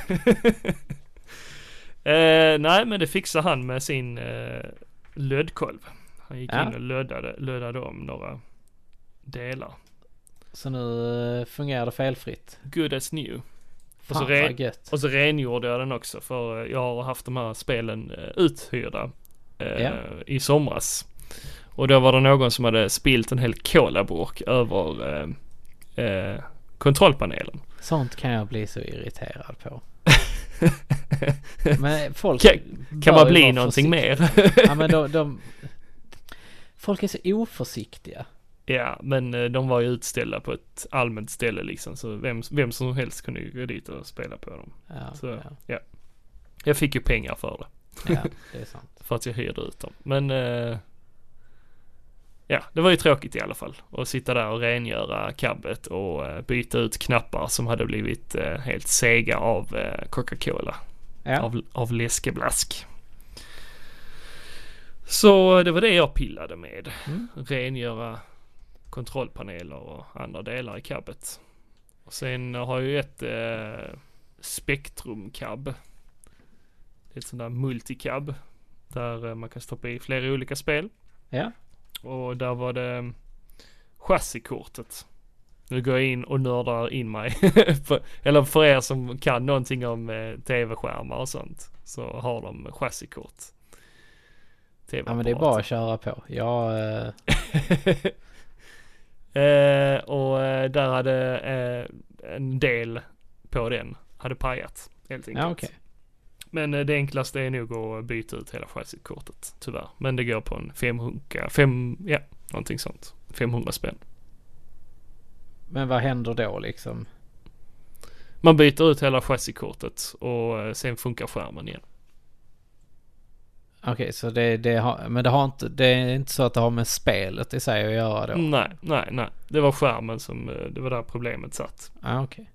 Eh, nej men det fixar han med sin eh, lödkolv. Han gick Ja. in och löddade, löddade om några delar. så nu eh, fungerar det felfritt. Good as new. Och så, re- gött. och så rengjorde jag den också för eh, jag har haft de här spelen eh, uthyrda eh, Ja. i somras. Och då var det någon som hade spilt en hel colaburk över eh, eh, kontrollpanelen. Sånt kan jag bli så irriterad på. Men folk Kan- Kan man bli någonting mer? Ja men de, de... Folk är så oförsiktiga. Ja, men eh, de var ju utställda på ett allmänt ställe liksom. Så vem, vem som helst kunde ju gå dit och spela på dem. Ja, Så, ja, ja. Jag fick ju pengar för det. ja, det är sant. För att jag hyrde ut dem. Men eh, ja, det var ju tråkigt i alla fall. Att sitta där och rengöra cabbet och eh, byta ut knappar som hade blivit eh, helt sega av Coca-Cola. Ja, Av, av läskeblask. Så det var det jag pillade med. Mm. Rengöra kontrollpaneler och andra delar i cabbet. Och sen har jag ju ett eh, Spektrum cab. Det är ett sånt där multicab. Där eh, man kan stoppa i flera olika spel. ja. Och där var det eh, chassikortet. Nu går jag in och nördar in mig. eller för er som kan någonting om eh, tv-skärmar och sånt. Så har de chassikort. ja men det är bara att köra på. Jag... Eh, och eh, där hade eh, en del på den hade pajat. Helt enkelt. ja okej. Men eh, det enklaste är nog att byta ut hela chassikortet. Tyvärr. Men det går på en 500, fem, ja någonting sånt. 500 spänn. Men vad händer då liksom? Man byter ut hela chassikortet och eh, sen funkar skärmen igen. Okej, så det, det har, men det har inte, det är inte så att det har med spelet i sig att göra då? Nej, nej, nej. Det var skärmen som, eh, det var där problemet satt. Ja, okej.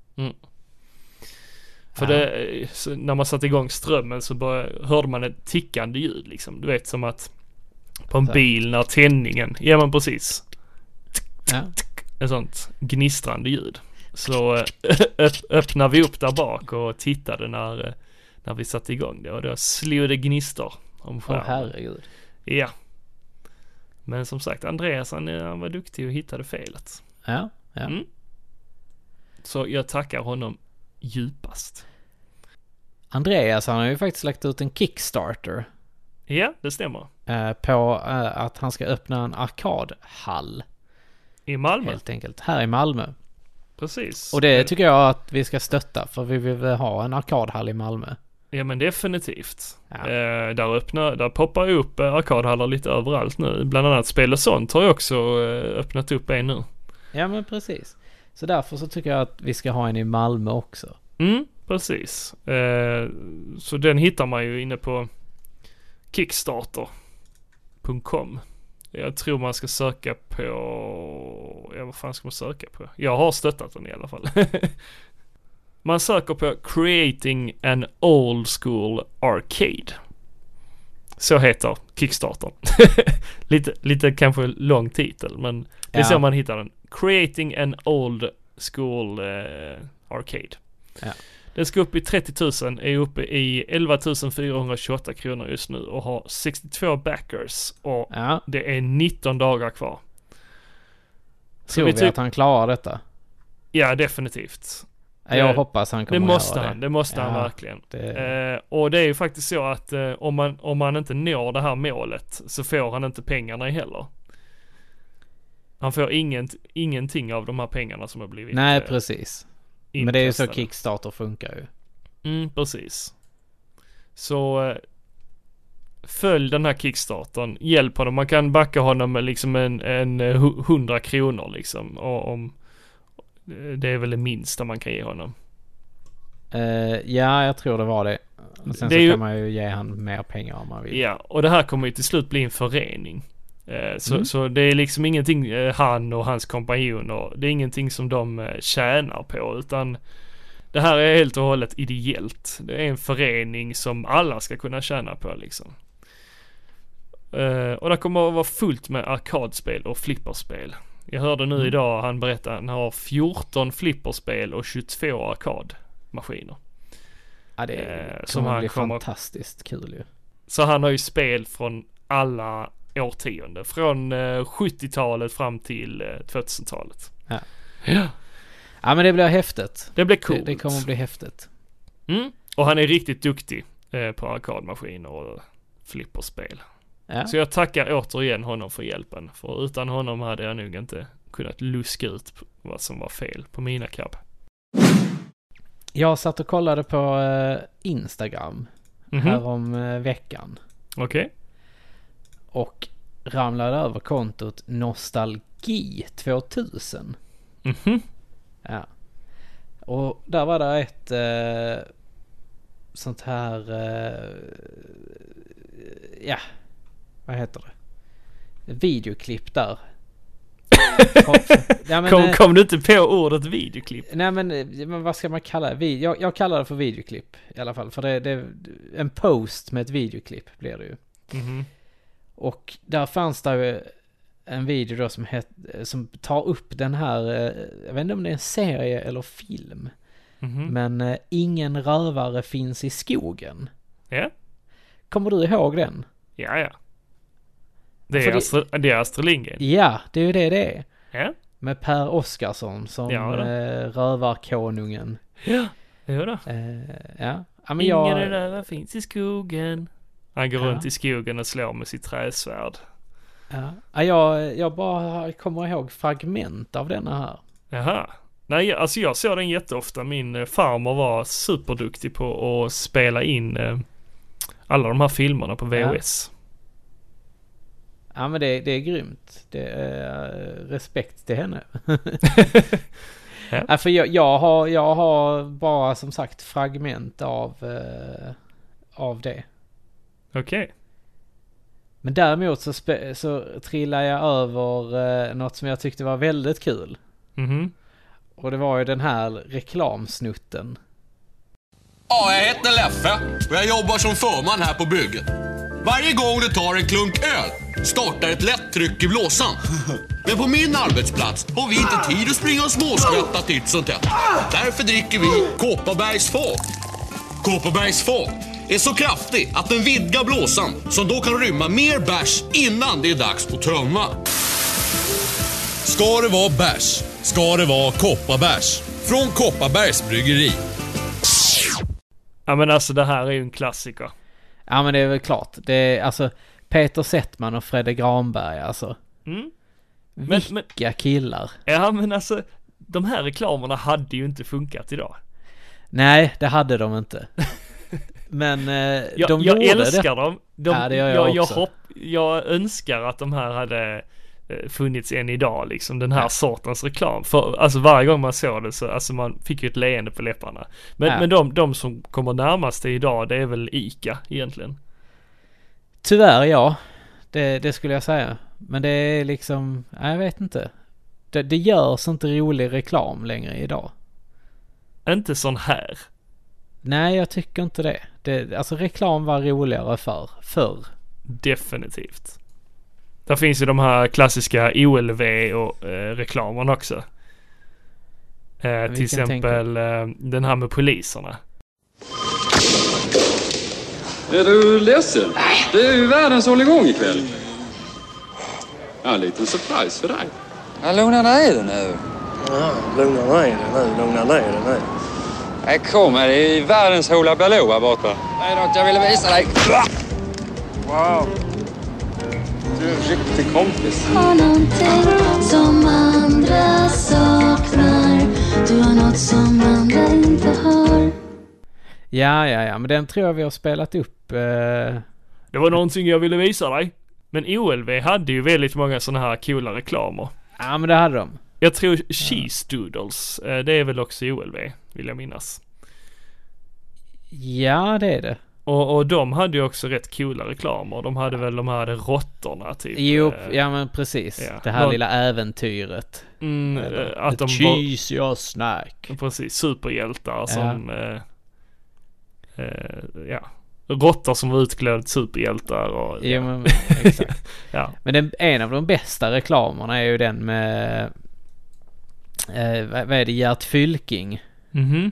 För Ja. det, eh, när man satte igång strömmen så började, hörde man ett tickande ljud liksom. Du vet som att på en Så. bil när tändningen, ja men precis. Ja. Ett sånt gnistrande ljud. Så eh, öpp, öppnade vi upp där bak och tittade när, när vi satte igång det och då slog det gnistor om Åh skärmen. herregud. Ja. Men som sagt, Andreas han, eh, han var duktig och hittade felet. Ja, ja. Mm. Så jag tackar honom djupast. Andreas han har ju faktiskt lagt ut en Kickstarter Ja, det stämmer. eh, på eh, att han ska öppna en arkadhall I Malmö. helt enkelt här i Malmö. Precis. Och det tycker jag att vi ska stötta för vi vill ha en arkadhall i Malmö. Ja men definitivt. Ja. Eh, där öppnar, där poppar ju upp eh, arkadhallar lite överallt nu. Bland annat Spel och sånt har ju också eh, öppnat upp en nu. Ja men precis. Så därför så tycker jag att vi ska ha en i Malmö också. Mm, precis. Eh, så den hittar man ju inne på Kickstarter.com. Jag tror man ska söka på, ja vad fan ska man söka på? Jag har stöttat den i alla fall. man söker på Creating an Old School Arcade. Så heter Kickstarter. lite, lite kanske lång titel men det är Ja. så man hittar den. Creating an Old School eh, Arcade. Ja. Den ska upp i 30 000, är uppe i 11 428 kronor just nu och har 62 backers och Ja, det är 19 dagar kvar. Så tror vi vi, ty- att han klarar detta? Ja, definitivt. Ja, jag Det- hoppas han Det kommer måste göra han, det måste han Ja, verkligen. Det, Eh, och det är ju faktiskt så att eh, om, man, om man inte når det här målet så får han inte pengarna heller. Han får inget, ingenting av de här pengarna som har blivit nej, eh, precis. Men det är ju så. Kickstarter funkar ju. Mm, precis. Så eh, följ den här kickstarten, hjälp honom. Man kan backa honom med liksom en, en eh, hu- 100 kronor liksom. Och om, det är väl det minsta man kan ge honom. Eh, ja, jag tror det var det. Och sen Det så ju- kan man ju ge han mer pengar om man vill. Ja, och det här kommer ju till slut bli en förening. Eh, Så, Mm. så det är liksom ingenting eh, han och hans kompanjoner, det är ingenting som de eh, tjänar på utan det här är helt och hållet ideellt. Det är en förening som alla ska kunna tjäna på liksom. Och det kommer att vara fullt med arkadspel och flipperspel. Jag hörde nu idag han berättade att han har 14 flipperspel och 22 arkadmaskiner. Ja, det Eh, som han bli kommer- fantastiskt kul ju. Så han har ju spel från alla årtionden. Från eh, 70-talet fram till eh, 2000-talet. Ja. Ja. Ja, men det blir häftigt. Det blir Det, coolt. det kommer bli häftigt. mm. Och han är riktigt duktig eh, på arkadmaskiner och flipperspel. Ja. Så jag tackar återigen honom för hjälpen. För utan honom hade jag nog inte kunnat luska ut vad som var fel på mina cab. Jag satt och kollade på eh, Instagram Mhm. härom eh, veckan. Okej. Och ramlade över kontot Nostalgi 2000. Mhm. Ja. Och där var det ett eh, sånt här... Eh, ja, vad heter det? Videoklipp där. Kom, ja, men, Kom, eh, kom du inte på ordet videoklipp? Nej men, eh, men vad ska man kalla det? Jag, jag kallar det för videoklipp i alla fall. För det, det en post med ett videoklipp blir det ju. Mhm. Och där fanns det ju en video då som, het, som tar upp den här, eh, jag vet inte om det är en serie eller film. Mhm. Men eh, ingen rövare finns i skogen. Ja. Kommer du ihåg den? Ja, ja. Det är, det- Astrid, det är Astrid Lindgren. Ja, det är ju det det är. Ja. Med Per Oscarsson som Ja, eh, rövarkonungen. Ja. Jo då. Eh, ja. ja, men Ingen jag... röva finns i skogen. Han går Ja. runt i skogen och slår med sitt träsvärd. Ja, Ja, jag, jag bara kommer ihåg fragment av denna här. Jaha. Nej, alltså jag såg den jätteofta. Min eh, farmor var superduktig på att spela in eh, alla de här filmerna på. VHS. Ja men det, det är grymt. Det är respekt till henne. Ja. ja. för jag, jag, har, jag har bara som sagt fragment av, eh, av det. Okej. Men däremot så, spe, så trillar jag över eh, något som jag tyckte var väldigt kul. Mhm. Och det var ju den här reklamsnutten. Ja, jag heter Leffe och jag jobbar som förman här på bygget. Varje gång du tar en klunk öl startar ett lätt tryck i blåsan. Men på min arbetsplats har vi inte tid att springa och småskratta titt som tätt. Därför dricker vi Kopparbergs fat. Kopparbergs fat är så kraftig att den vidgar blåsan som då kan rymma mer bärs innan det är dags att tömma. Ska det vara bärs, ska det vara Kopparbergs. Från Kopparbergs bryggeri. Ja men alltså det här är ju en klassiker. Ja men det är väl klart. Det är alltså Peter Settman och Fredde Granberg alltså. Mm. Men- men- Vilka killar. Ja men alltså de här reklamerna hade ju inte funkat idag. Nej, det hade de inte. Men eh, Jag, de jag gjorde älskar det. dem. De, Ja, det gör jag jag, jag, hopp, jag önskar att de här hade funnits än idag liksom, den här Ja. sortens reklam. För alltså varje gång man såg det så, alltså man fick ju ett leende på läpparna. Men, Ja. men de, de som kommer närmast det idag, det är väl ICA egentligen. Tyvärr ja. Det, det skulle jag säga. Men det är liksom, nej, jag vet inte. Det, det görs inte rolig reklam längre idag. Inte sån här. Nej, jag tycker inte det. det alltså reklam var roligare för, förr. Definitivt. Där finns ju de här klassiska OLV och eh, reklamen också. Eh, till exempel eh, den här med poliserna. Är du ledsen? Det är ju världens hålligång ikväll. Ja, en liten surprise för dig. Ja, lugna ner dig nu. Ja, lugna ner dig nu, lugna ner dig nu. Nej, kom här. Det är världens Hoola Baloo här borta. Det är något jag ville visa dig. Wow. Du är en riktig kompis. har någonting som andra saknar Du har något som andra inte har Ja, ja, ja, men den tror jag vi har spelat upp. Eh, Det var någonting jag ville visa dig. Men OLV hade ju väldigt många sådana här coola reklamer. ja, men det hade de. Jag tror Cheese Doodles, eh, det är väl också OLV, vill jag minnas. Ja, det är det. Och, och de hade ju också rätt coola reklamer. De hade väl de här råttorna typ. Jo, eh, ja men precis. ja. Det här Någon- lilla äventyret. Mm, Eller eh, att de cheese your snack. precis, superhjältar som, eh, eh, ja, råttor som var utklädda till superhjältar och, Jo, ja, men exakt. ja. Men den, en av de bästa reklamerna är ju den med... Eh, vad är det? Gert Fylking. Mhm. Hej!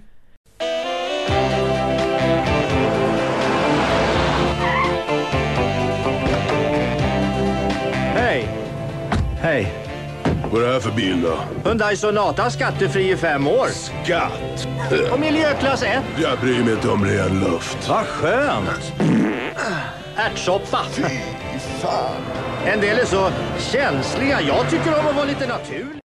Vad är det här för bil då? Hyundai Sonata skattefri i fem år. Skatt! Och miljöklass 1. Jag bryr mig inte om ren luft. Vad skönt! Ärtsoppa. Fan. En del är så känsliga. Jag tycker om att vara lite naturlig.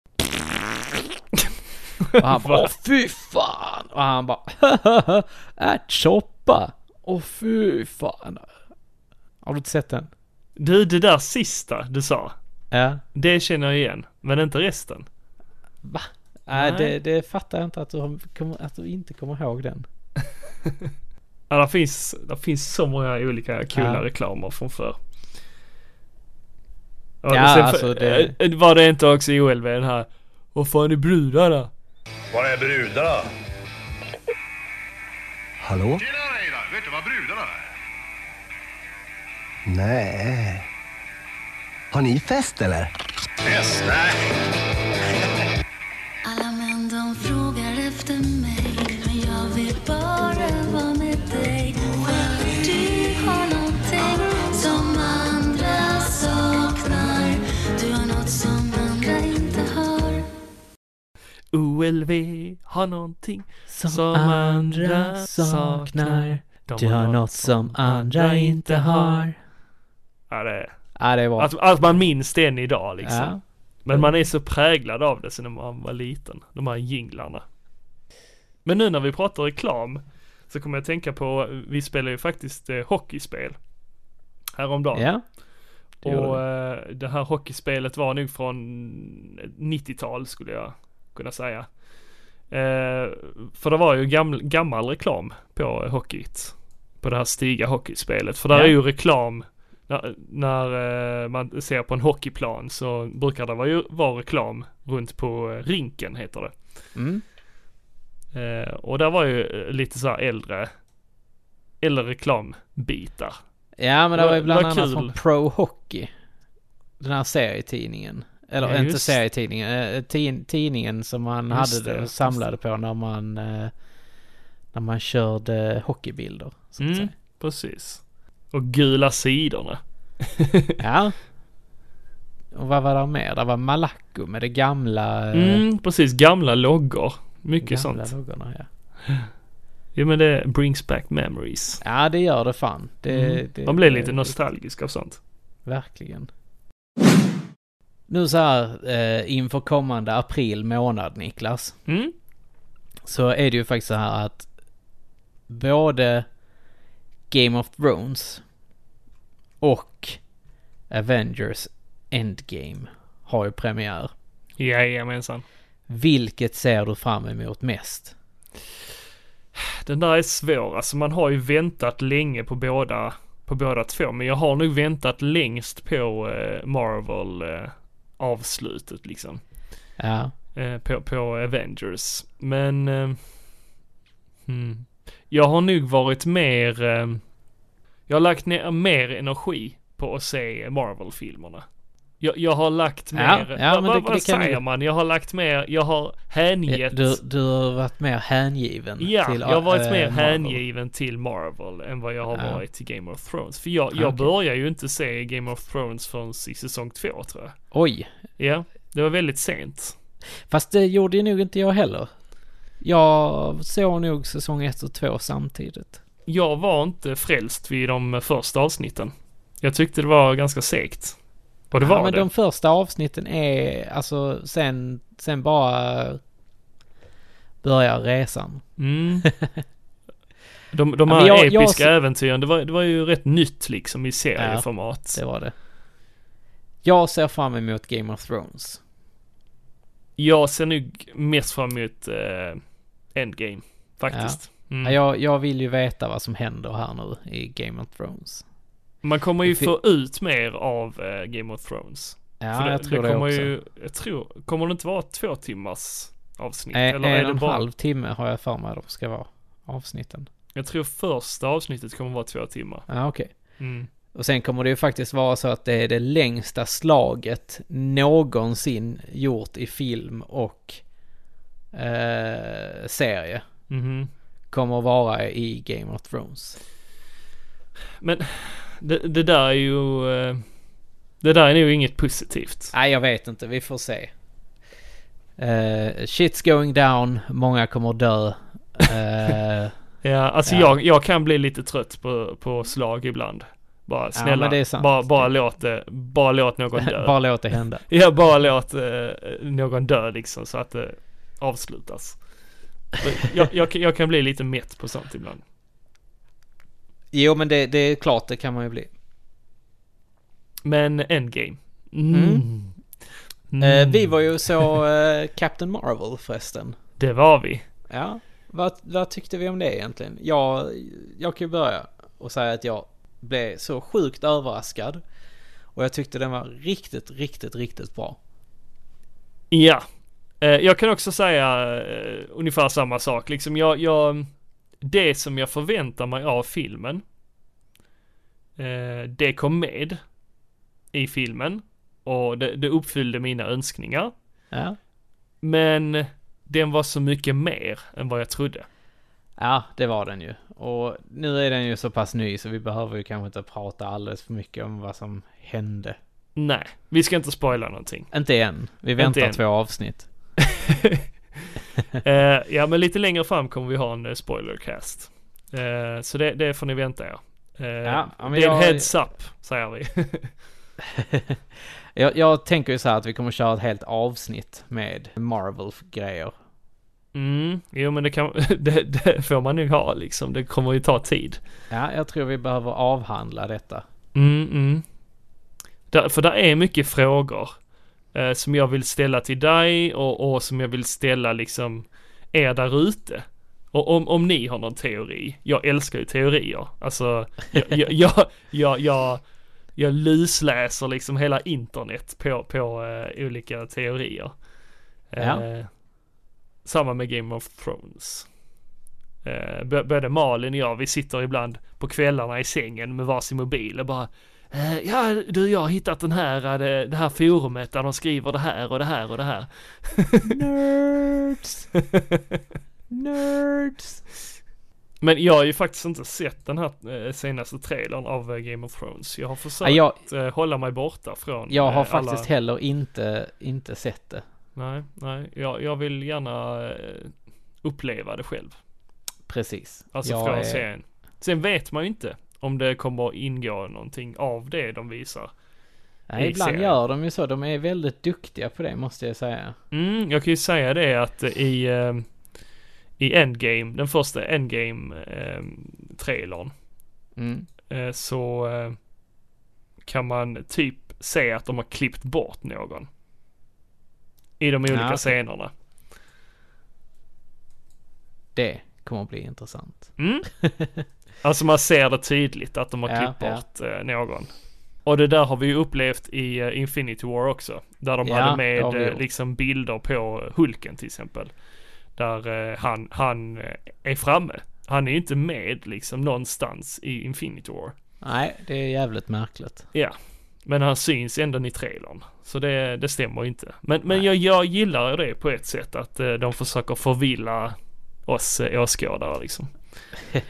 Och han bara fy fan! Och han bara Ärtsoppa! Åh fy fan! Har du inte sett den? Du, det där sista du sa, Ja. det känner jag igen, men inte resten. Va? Nej, Nej. det, det fattar jag inte att du, har- att du inte kommer ihåg den. Ja, det finns, det finns så många olika coola Ja. reklamer från förr. Ja, sen alltså det- eh, Var det inte också i OLV den här Vad fan är brudarna? Var är brudarna? Hallå? Tjena Reidar, vet du vad brudarna är? Nej. Har ni fest eller? Fest? Nej. Alla män de frågar efter mig Men jag vill bara vara med dig du har någonting som andra saknar Du har något som andra inte har OLV har någonting Som, Som andra andra saknar. Du har något som andra inte har. Ja, det är, Ja, det bra. att, att man minns den idag liksom. ja. Men man är så präglad av det sen man var liten. De här jinglarna. Men nu när vi pratar reklam så kommer jag tänka på, vi spelar ju faktiskt eh, hockeyspel. Häromdagen. Ja. det Och eh, det här hockeyspelet var nog från 90-tal skulle jag kunna säga. Eh, för det var ju gammal, gammal reklam på hockeyt. På det här Stiga hockeyspelet. För där Ja. är ju reklam när, när eh, man ser på en hockeyplan så brukar det vara, ju, vara reklam runt på eh, rinken heter det. Mm. Eh, och där var ju eh, lite så här äldre, äldre reklambitar. Ja, men det var ju bland vad annat kul. från Pro Hockey. Den här serietidningen. Eller Ja, inte just. serietidningen, tid, tidningen som man Just hade det, det just samlade på när man när man körde hockeybilder. Så att Mm, säga. precis. Och gula sidorna. Ja. Och vad var det mer? Det var Malaco med det gamla... eh, Mm, precis. Gamla loggor. Mycket gamla sånt. loggorna, ja. Jo men det brings back memories. ja, det gör det fan. Det, Mm. det, Man blir lite nostalgisk av sånt. Verkligen. Nu så här eh, inför kommande april månad Niklas. Mm? Så är det ju faktiskt så här att både Game of Thrones och Avengers Endgame har ju premiär. Jajamensan. Vilket ser du fram emot mest? Den där är svår, alltså man har ju väntat länge på båda, på båda två, men jag har nog väntat längst på eh, Marvel eh, avslutet liksom. Ja. Eh, på, på Avengers. Men, hmm. jag har nog varit mer, jag har lagt ner mer energi på att se Marvel-filmerna. Jag, jag har lagt Ja, mer, ja, men vad, det- vad det säger du- man? Jag har lagt mer, jag har hängett Du, du har varit mer hängiven Ja, till jag har varit eh, mer Marvel. hängiven till Marvel än vad jag har Ja. varit till Game of Thrones. För jag, jag Ah, okej. börjar ju inte se Game of Thrones förrän i säsong två tror jag. Oj. Ja, det var väldigt sent. Fast det gjorde ju nog inte jag heller. Jag såg nog säsong 1 och 2 samtidigt. Jag var inte frälst vid de första avsnitten. Jag tyckte det var ganska segt. Och det ja, var men det. de första avsnitten är, alltså sen, sen bara börjar resan. Mm. De, de Ja, här men jag- jag episka ser- äventyren, det var, det var ju rätt nytt liksom i serieformat. Det var det. Jag ser fram emot Game of Thrones. Jag ser nog mest fram emot eh, Endgame, faktiskt. Mm. Ja, jag, jag vill ju veta vad som händer här nu i Game of Thrones. Man kommer ju få ut mer av eh, Game of Thrones. Ja, För det, jag tror det, kommer också. Ju, jag tror, kommer det inte vara två timmars avsnitt? Eh, eller är en det och en bara, halv timme har jag för mig de ska vara avsnitten. Jag tror första avsnittet kommer vara två timmar. Ja, okej. Mm. Och sen kommer det ju faktiskt vara så att det är det längsta slaget någonsin gjort i film och eh, serie. Mhm. Kommer att vara i Game of Thrones. Men det, det där är ju, eh, det där är nog inget positivt. Nej, jag vet inte. Vi får se. Uh, shit's going down. Många kommer dö. Eh, Ja, alltså Ja. Jag, jag kan bli lite trött på, på slag ibland. Bara snälla, sant. bara, bara låt det, bara låt någon dö. bara låt det hända. Ja, bara låt eh, någon dö liksom så att det avslutas. Jag, jag, jag kan bli lite mätt på sånt ibland. Jo, men det, det är klart, det kan man ju bli. Men Endgame. Mm. Eh, vi var ju så eh, Captain Marvel förresten. Det var vi. Ja, vad, vad tyckte vi om det egentligen? Jag, jag kan ju börja och säga att jag blev så sjukt överraskad. Och jag tyckte den var riktigt, riktigt, riktigt bra. Ja. Eh, jag kan också säga eh, ungefär samma sak. Liksom jag, jag, det som jag förväntar mig av filmen, eh, det kom med i filmen och det, det uppfyllde mina önskningar. Ja. Men den var så mycket mer än vad jag trodde. Ja, det var den ju. Och nu är den ju så pass ny så vi behöver ju kanske inte prata alldeles för mycket om vad som hände. Nej, vi ska inte spoila någonting. Inte än. Vi väntar än. två avsnitt. Eh, ja, men lite längre fram kommer vi ha en uh, spoilercast. Eh, så det, det får ni vänta er. Eh, Ja, det är en jag- heads up, säger vi. jag, jag tänker ju så här att vi kommer köra ett helt avsnitt med Marvel-grejer. Mm, jo men det kan, det, det får man nog ha liksom. Det kommer ju ta tid. Ja, jag tror vi behöver avhandla detta. Mm, mm. Där, för där är mycket frågor eh, som jag vill ställa till dig och, och som jag vill ställa liksom er där ute. Och om, om ni har någon teori, jag älskar ju teorier. Alltså, jag, jag, jag, jag, jag, jag lusläser liksom hela internet på, på eh, olika teorier. Ja. Eh, samma med Game of Thrones. Eh, både Malin och jag, vi sitter ibland på kvällarna i sängen med varsin mobil och bara Ja du, jag har hittat den här, eh, det, här forumet där de skriver det här och det här och det här. Nerds! Nerds! Men jag har ju faktiskt inte sett den här eh, senaste trailern av eh, Game of Thrones. Jag har försökt Ja, jag, eh, hålla mig borta från jag har eh, faktiskt alla... heller inte, inte sett det. Nej, nej, jag, jag vill gärna eh, uppleva det själv. Precis. Alltså jag från är- serien. Sen vet man ju inte om det kommer ingå någonting av det de visar. Nej, i ibland serien. gör de ju så. De är väldigt duktiga på det måste jag säga. Mm, jag kan ju säga det att eh, i, eh, i Endgame, den första Endgame eh, trailern. Mm. eh, så eh, kan man typ se att de har klippt bort någon. I de olika Ja, okej. scenerna. Det kommer att bli intressant. Mm. Alltså man ser det tydligt att de har Ja, klippt ja. bort eh, någon. Och det där har vi ju upplevt i eh, Infinity War också. Där de Ja, hade med eh, liksom bilder på Hulken till exempel. Där han, han är framme. Han är ju inte med liksom någonstans i Infinity War. Nej, det är jävligt märkligt. Ja. Men han syns ändå i trailern. Så det, det stämmer inte. Men, men jag, jag gillar det på ett sätt att de försöker förvilla oss åskådare liksom.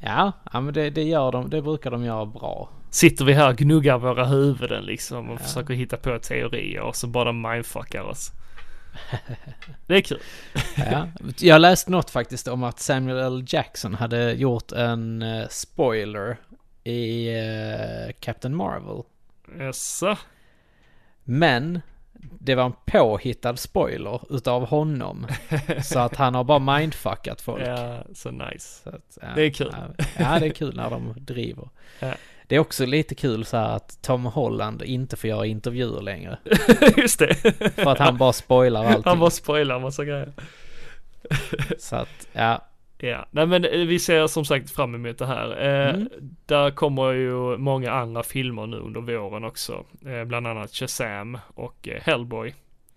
Ja, ja men det, det gör de, det brukar de göra bra. Sitter vi här och gnuggar våra huvuden liksom och försöker hitta på teorier och så bara mindfuckar oss. Det är kul. Ja. Jag läste något faktiskt om att Samuel L. Jackson hade gjort en eh, spoiler i eh, Captain Marvel. Jaså? Men det var en påhittad spoiler utav honom. så att han har bara mindfuckat folk. Ja, så nice. Så att, ja, Det är kul. Ja, ja, det är kul när de driver. Ja. Det är också lite kul så här att Tom Holland inte får göra intervjuer längre. Just det. För att han bara spoilar allting. Han bara spoilar massa grejer. Så att, ja. Ja, nej men eh, vi ser som sagt fram emot det här. Eh, Mm. Där kommer ju många andra filmer nu under våren också. Eh, bland annat Shazam och eh, Hellboy.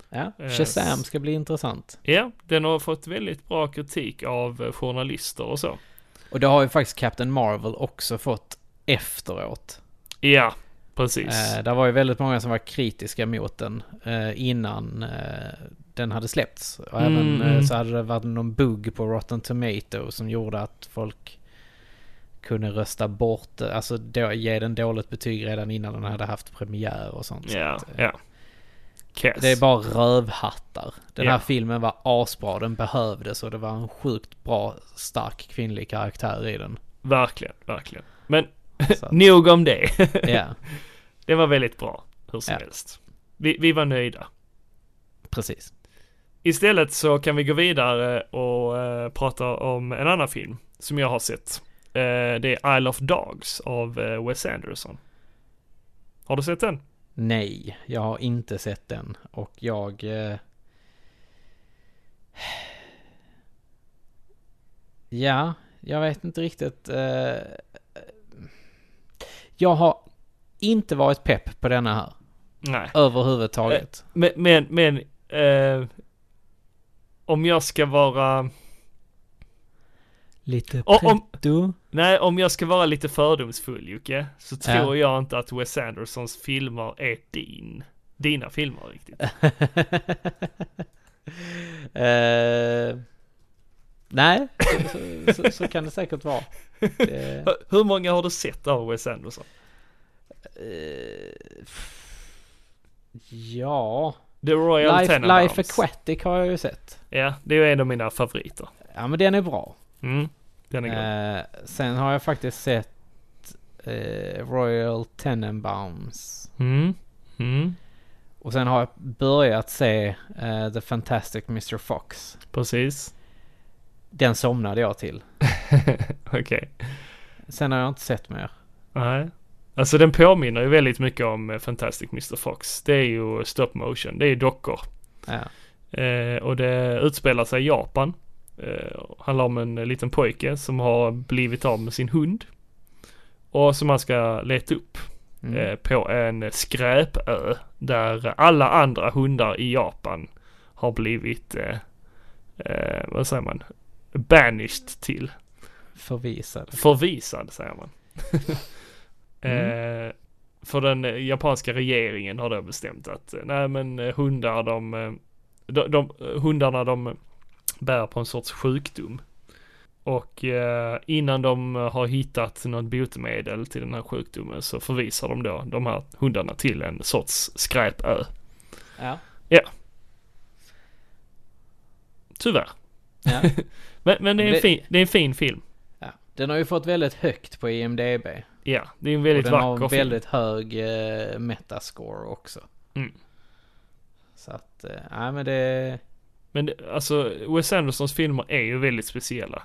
ja. Eh, Shazam ska bli intressant. Ja, den har fått väldigt bra kritik av eh, journalister och så. Och det har ju faktiskt Captain Marvel också fått efteråt. Ja, precis. Eh, det var ju väldigt många som var kritiska mot den innan den hade släppts. Och Mm, även eh, mm. så hade det varit någon bugg på Rotten Tomato som gjorde att folk kunde rösta bort det. Alltså då, ge den dåligt betyg redan innan den hade haft premiär och sånt. Så ja, eh, ja. Cass. Det är bara rövhattar. Den Ja. här filmen var asbra, den behövdes och det var en sjukt bra, stark kvinnlig karaktär i den. Verkligen, verkligen. Men att- nog om det. Ja, det var väldigt bra, hur som Ja. helst. Vi, vi var nöjda. precis. Istället så kan vi gå vidare och eh, prata om en annan film som jag har sett. Eh, det är Isle of Dogs av eh, Wes Anderson. Har du sett den? Nej, jag har inte sett den och jag... Ja, jag vet inte riktigt. Jag har inte varit pepp på denna här. Nej. Överhuvudtaget. Men, men, men eh, om jag ska vara, Lite Och om- pretto. nej om jag ska vara lite fördomsfull Jocke, så Ja. tror jag inte att Wes Andersons filmer är din, dina filmer riktigt. eh... Nej, så, så, så kan det säkert vara. Det... Hur- Hur många har du sett av Wes Anderson? Eh, Ja, The Royal Life, Tenenbaums. Life Aquatic har jag ju sett. Ja, det är ju en av mina favoriter. Ja men den är bra. Mm, den är. Eh, sen har jag faktiskt sett eh, Royal Tenenbaums. Mm, mm, Och sen har jag börjat se eh, The Fantastic Mr. Fox. precis. Den somnade jag till. Okej. Sen har jag inte sett mer. Nej. Alltså den påminner ju väldigt mycket om eh, Fantastic Mr. Fox. Det är ju stop motion, det är dockor. Ja. Eh, och det utspelar sig i Japan. Eh, handlar om en liten pojke som har blivit av med sin hund. Och som man ska leta upp Mm. eh, på en skräpö. Där alla andra hundar i Japan har blivit, eh, eh, vad säger man, banished till. Förvisad. Förvisad säger man. Mm. eh, för den japanska regeringen har då bestämt att eh, nej men eh, hundar de, eh, de, de hundarna de bär på en sorts sjukdom. Och eh, innan de har hittat något botemedel till den här sjukdomen så förvisar de då de här hundarna till en sorts skräpö. Ja. Tyvärr. ja. Men, men det, är en fin, det är en fin film. Den har ju fått väldigt högt på IMDB. Ja, det är en Och väldigt den vacker har film. väldigt hög eh, metascore också. Mm. Så att, eh, nej men det... Men det, alltså Wes Andersons filmer är ju väldigt speciella.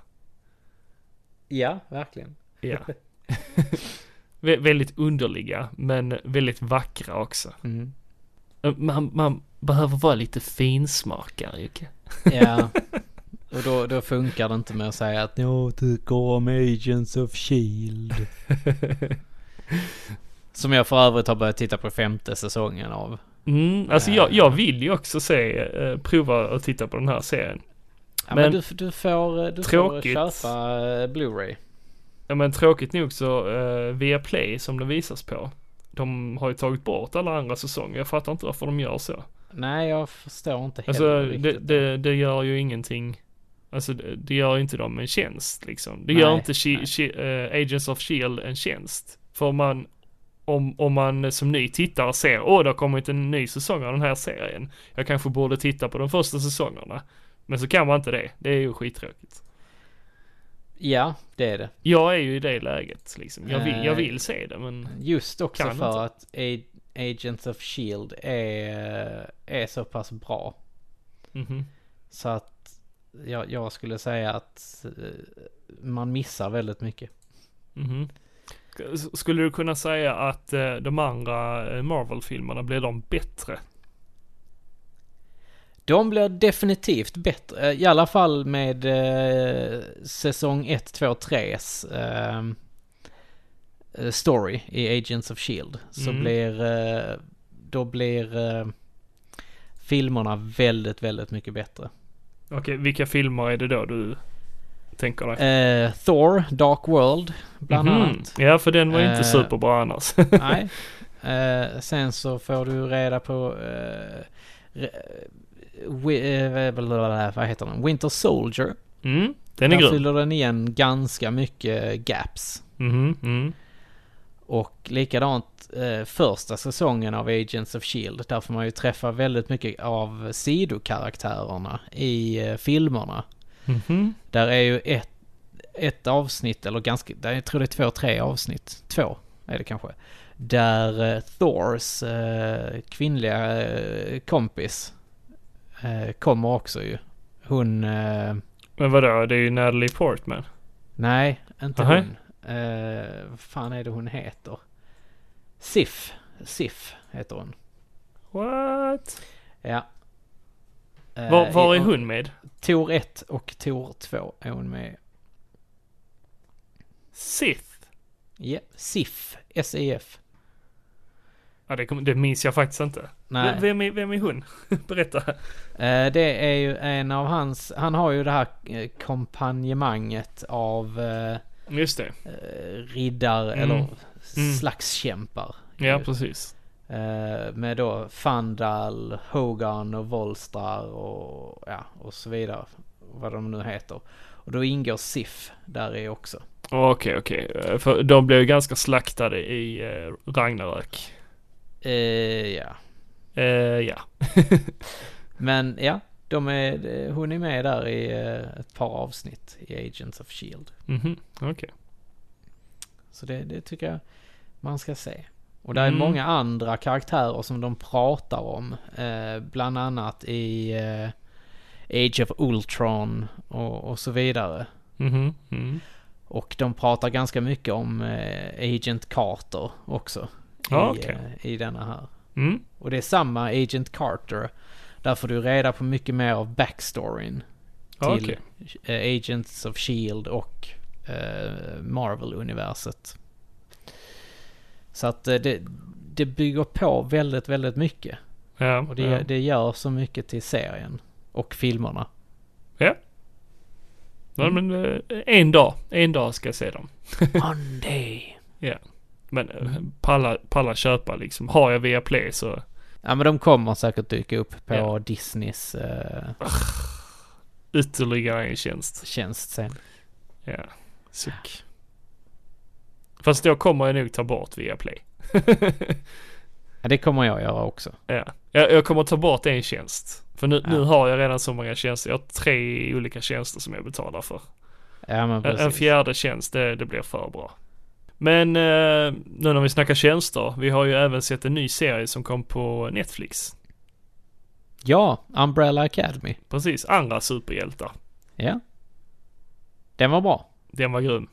Ja, verkligen. Ja. Vä- väldigt underliga, men väldigt vackra också. Mm. Man, man behöver vara lite finsmakare, Jocke. Ja. Och då, då funkar det inte med att säga att jag tycker om Agents of Shield. Som jag för övrigt har börjat titta på femte säsongen av. Mm, alltså jag, jag vill ju också se, eh, prova att titta på den här serien. Ja, men, Men- du, du får, du Tråkigt. får köpa eh, Blu-ray. Ja men tråkigt nog så, uh, via Play som det visas på. De har ju tagit bort alla andra säsonger. Jag fattar inte varför de gör så. Nej, jag förstår inte heller Alltså det, riktigt. det, det gör ju ingenting. Alltså det, det gör inte dem en tjänst liksom. Det Nej, gör inte She. She, eh, Agents of Shield en tjänst. För om man, om, om man som ny tittare ser, åh det har kommit en ny säsong av den här serien. Jag kanske borde titta på de första säsongerna. Men så kan man inte det. Det är ju skittråkigt. Ja, det är det. Jag är ju i det läget liksom. Jag vill, jag Eh, vill se det men Just också för inte. att Agents of Shield är, är så pass bra. mhm. Så att jag, jag skulle säga att eh, man missar väldigt mycket. Mhm. S- Skulle du kunna säga att eh, de andra eh, Marvel-filmerna blir de bättre? De blir definitivt bättre, i alla fall med eh, säsong 1, 2, 3s eh, eh, story i Agents of Shield. Så Mm. blir, eh, då blir eh, filmerna väldigt, väldigt mycket bättre. Okej, vilka filmer är det då du tänker dig? Eh, Thor, Dark World, bland Mhm. annat. Ja, för den var inte Eh, superbra annars. Nej. Eh, sen så får du reda på... Eh, re- eh, blablabla, vad heter den? Winter Soldier. Mm, den är Där grym. fyller den igen ganska mycket gaps. Mhm, mm. Och likadant eh, första säsongen av Agents of Shield. Där får man ju träffa väldigt mycket av sidokaraktärerna i eh, filmerna. Mhm. Där är ju ett, ett avsnitt, eller ganska, jag tror det är två, tre avsnitt. Två är det kanske. Där eh, Thors eh, kvinnliga eh, kompis eh, kommer också ju. Hon, eh, Men vadå, det är ju Natalie Portman. nej, inte Nähä. hon. Eh, fan är det hon heter? Sif. Sif heter hon. What? Ja. Eh, Var, var är hon med? Tor 1 och Tor 2 är hon med. Sith? Ja, SIF. S-I-F. Ja, det, kom- det minns jag faktiskt inte. Nej. Vem är, vem är hon? Berätta. Eh, det är ju en av hans, han har ju det här eh, kompanjemanget av eh, Just det. eh, riddare Mm. eller Mm. slagskämpar. Ja, precis. Eh, med då Fandal, Hogan och Volstrar och, ja, och så vidare. Vad de nu heter. Och då ingår SIF där i också. Okej, okej. Eh, För de blev ju ganska slaktade i Ragnarök. Eh, ja. Eh, ja. Men ja, de är, hon är med där i eh, ett par avsnitt i Agents of Shield. Mhm, okej. Så det, det tycker jag man ska se. Och det är Mm. många andra karaktärer som de pratar om. Eh, bland annat i eh, Age of Ultron och, och så vidare. Mhm, mm. Och de pratar ganska mycket om eh, Agent Carter också. I, eh, I denna här. Mm. Och det är samma Agent Carter. Där får du reda på mycket mer av backstoryn. Till okej. eh, Agents of Shield och eh, Marvel-universet. Så att eh, det, det bygger på väldigt, väldigt mycket. Ja, Och det, ja. det gör så mycket till serien. Och filmerna. ja. Ja, men eh, en dag, en dag ska jag se dem. One day. Ja. Men palla, palla köpa liksom. Har jag via Play så Ja men de kommer säkert dyka upp på Ja. Disneys eh, ytterligare en tjänst. tjänst sen. Ja, suck. Fast då kommer jag nog ta bort via Play. Ja, det kommer jag göra också. Ja, jag, jag kommer ta bort en tjänst. För nu, nu Ja. har jag redan så många tjänster. Jag har tre olika tjänster som jag betalar för. Ja en fjärde tjänst, det, det blir för bra. Men eh, nu när vi snackar tjänster, vi har ju även sett en ny serie som kom på Netflix. Ja, Umbrella Academy. Precis, andra superhjältar. Ja. Den var bra. Den var grym.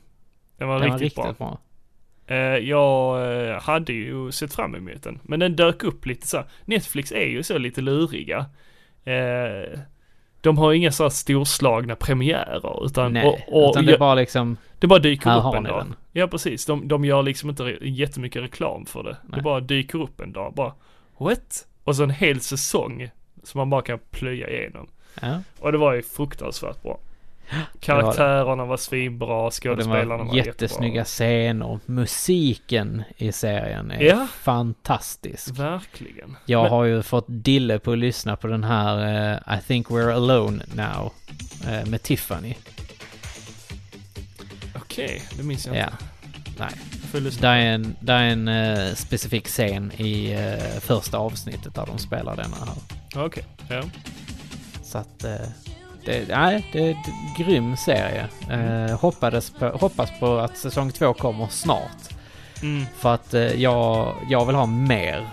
Den var Den var riktigt, riktigt bra. bra. Eh, jag eh, hade ju sett fram emot den. Men den dök upp lite så. Netflix är ju så lite luriga. De har inga så här storslagna premiärer utan, Nej, och, och, utan det är bara liksom, det bara dyker här upp har en dag. den. Ja precis, de, de gör liksom inte re- jättemycket reklam för det. Det Nej. bara dyker upp en dag, bara what? Och så en hel säsong som man bara kan plöja igenom. ja. Och det var ju fruktansvärt bra. Karaktärerna var svinbra, skådespelarna var var jättesnygga jättebra. scener. Musiken i serien är Ja. fantastisk. Verkligen. Jag Men- har ju fått dille på att lyssna på den här eh, I think we're alone now eh, med Tiffany. Okej, det minns jag Ja. inte. Nej. Det är en, det är en eh, specifik scen i eh, första avsnittet där de spelar denna här. Okej, ja. Så att det, nej, det är en grym serie. Eh, hoppades på, hoppas på att säsong två kommer snart. Mm. För att eh, jag, jag vill ha mer.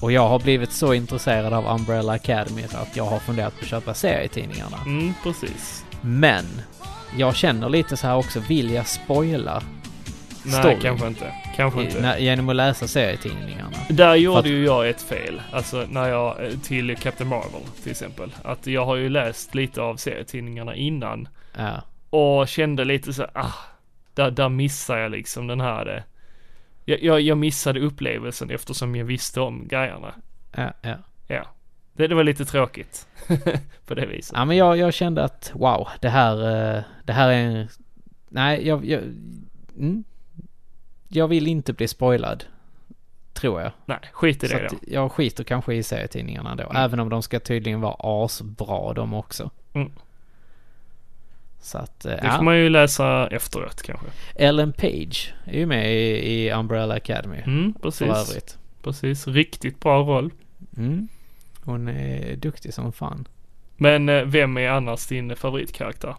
Och jag har blivit så intresserad av Umbrella Academy att jag har funderat på att köpa serietidningarna. Mm, precis. Men jag känner lite så här också, vill jag spoila Nej, storyn kanske inte. Kanske i- inte. när, genom att läsa serietidningarna? Där gjorde att- ju jag ett fel. Alltså när jag, eh, till Captain Marvel till exempel. Att jag har ju läst lite av serietidningarna innan. Ja, Och kände lite så ah, där, där missar jag liksom den här. eh, Jag, jag, jag missade upplevelsen eftersom jag visste om grejerna. ja, ja. Ja. Det, det var lite tråkigt. på det viset. Ja men jag, jag kände att wow, det här, eh, det här är en... Nej, jag... Jag, mm, jag vill inte bli spoilad. Tror jag. Nej, skit i det då. jag skiter kanske i serietidningarna då. Mm. Även om de ska tydligen vara asbra de också. Mm. Så att, eh, Det ja. får man ju läsa efteråt kanske. Ellen Page är ju med i, i Umbrella Academy. Mm, För precis. övrigt. Precis. Riktigt bra roll. Mm. Hon är duktig som fan. Men eh, vem är annars din favoritkaraktär?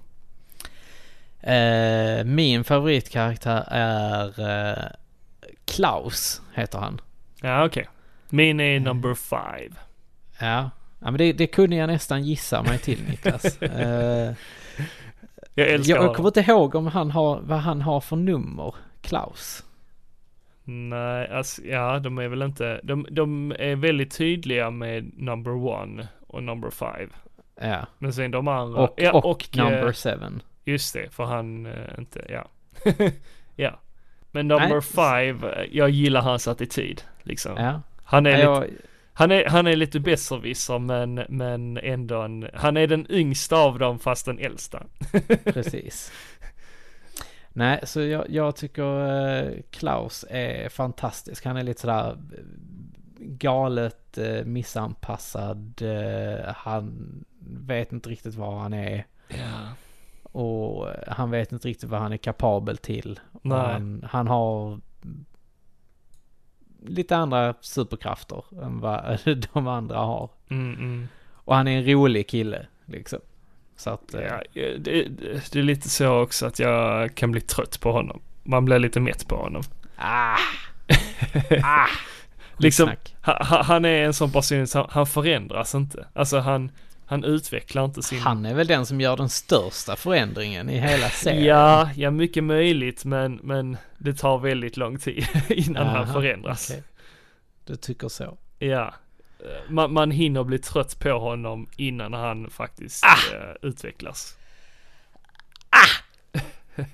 Eh, min favoritkaraktär är eh, Klaus, heter han. Ja, okej. Min är number five. Ja, ja men det, det kunde jag nästan gissa mig till Niklas. eh, Jag älskar jag, jag kommer inte ihåg om han har, vad han har för nummer, Klaus. Nej, alltså ja, de är väl inte, de, de är väldigt tydliga med number one och number five. Ja, Men sen de andra, och, ja, och, eh, number seven. Just det, för han eh, inte, ja. ja. Men number Nej. five, eh, jag gillar hans attityd, liksom. Ja, Han är ja lite, jag, han är, han är lite besserwisser men, men ändå en, han är den yngsta av dem fast den äldsta. precis. Nej, så jag, jag tycker eh, Klaus är fantastisk. Han är lite sådär galet eh, missanpassad. Eh, han vet inte riktigt var han är. Ja. Och eh, han vet inte riktigt vad han är kapabel till. Han, han har lite andra superkrafter än vad de andra har. Mm, mm. Och han är en rolig kille, liksom. Så att... eh, Ja, det, det, är lite så också att jag kan bli trött på honom. Man blir lite mätt på honom. Ah! ah! Liksom, Skitsnack. ha, ha, han är en sån person som, han förändras inte. Alltså han, han utvecklar inte sin... Han är väl den som gör den största förändringen i hela serien. Ja, ja mycket möjligt men, men det tar väldigt lång tid innan han Aha, förändras. okej. Du tycker så? Ja. Man, man hinner bli trött på honom innan han faktiskt Ah! eh, utvecklas.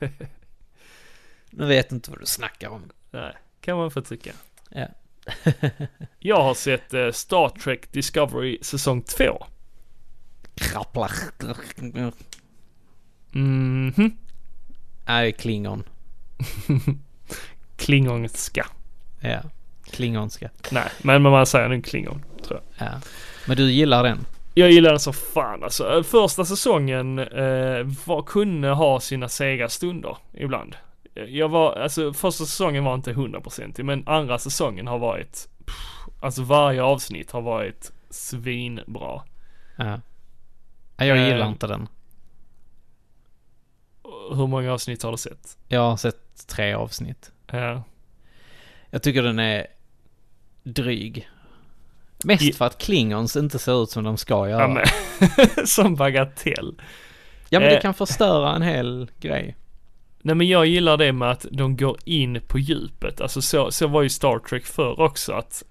Nu vet inte vad du snackar om. Nej, kan man få tycka. Ja. Jag har sett eh, Star Trek Discovery säsong 2. Krapplar. Mhm. Nej, Klingon. Klingonska. Ja. Klingonska. Nej, men man säger nu klingon, tror jag. Ja. Men du gillar den? Jag gillar den så fan alltså. Första säsongen eh, var, kunde ha sina sega stunder ibland. Jag var, alltså första säsongen var inte hundraprocentig men andra säsongen har varit, pff, alltså varje avsnitt har varit svinbra. Ja. Nej, jag gillar Eh. inte den. Hur många avsnitt har du sett? Jag har sett tre avsnitt. Ja. Jag tycker den är dryg. Mest I- för att Klingons inte ser ut som de ska göra. ja som bagatell. Ja men det Eh. kan förstöra en hel grej. Nej men jag gillar det med att de går in på djupet. Alltså så, så var ju Star Trek förr också att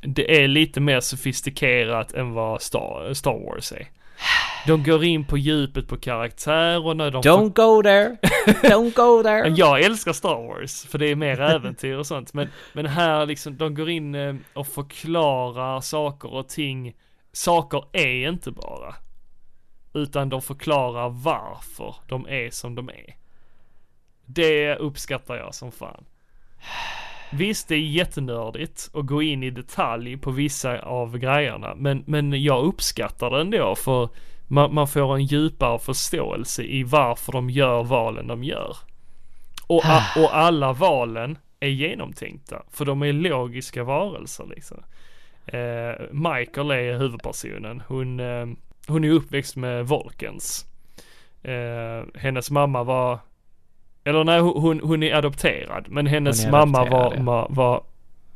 det är lite mer sofistikerat än vad Star, Star Wars är. De går in på djupet på karaktärerna, de Don't go there! Don't go there! Jag älskar Star Wars, för det är mer äventyr och sånt. Men, men här liksom, de går in eh, och förklarar saker och ting. Saker är inte bara. Utan de förklarar varför de är som de är. Det uppskattar jag som fan. Visst, det är jättenördigt att gå in i detalj på vissa av grejerna. Men, men jag uppskattar det ändå för man, man får en djupare förståelse i varför de gör valen de gör. Och, a, och alla valen är genomtänkta. För de är logiska varelser liksom. Eh, Michael är huvudpersonen. Hon, eh, hon är uppväxt med Volkens. Eh, hennes mamma var, eller nej hon, hon är adopterad. Men hennes mamma var, var, var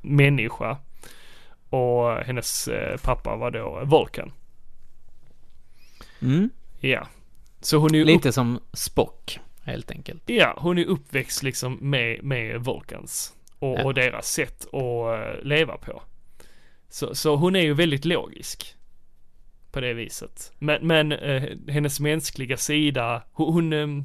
människa. Och hennes eh, pappa var då Volkan. Mm. Ja. Så hon är ju upp, Lite som Spock, helt enkelt. ja, hon är uppväxt liksom med, med Volkans. Och, Ja. och deras sätt att eh, leva på. Så, så hon är ju väldigt logisk. På det viset. Men, men eh, hennes mänskliga sida, hon, hon ehm,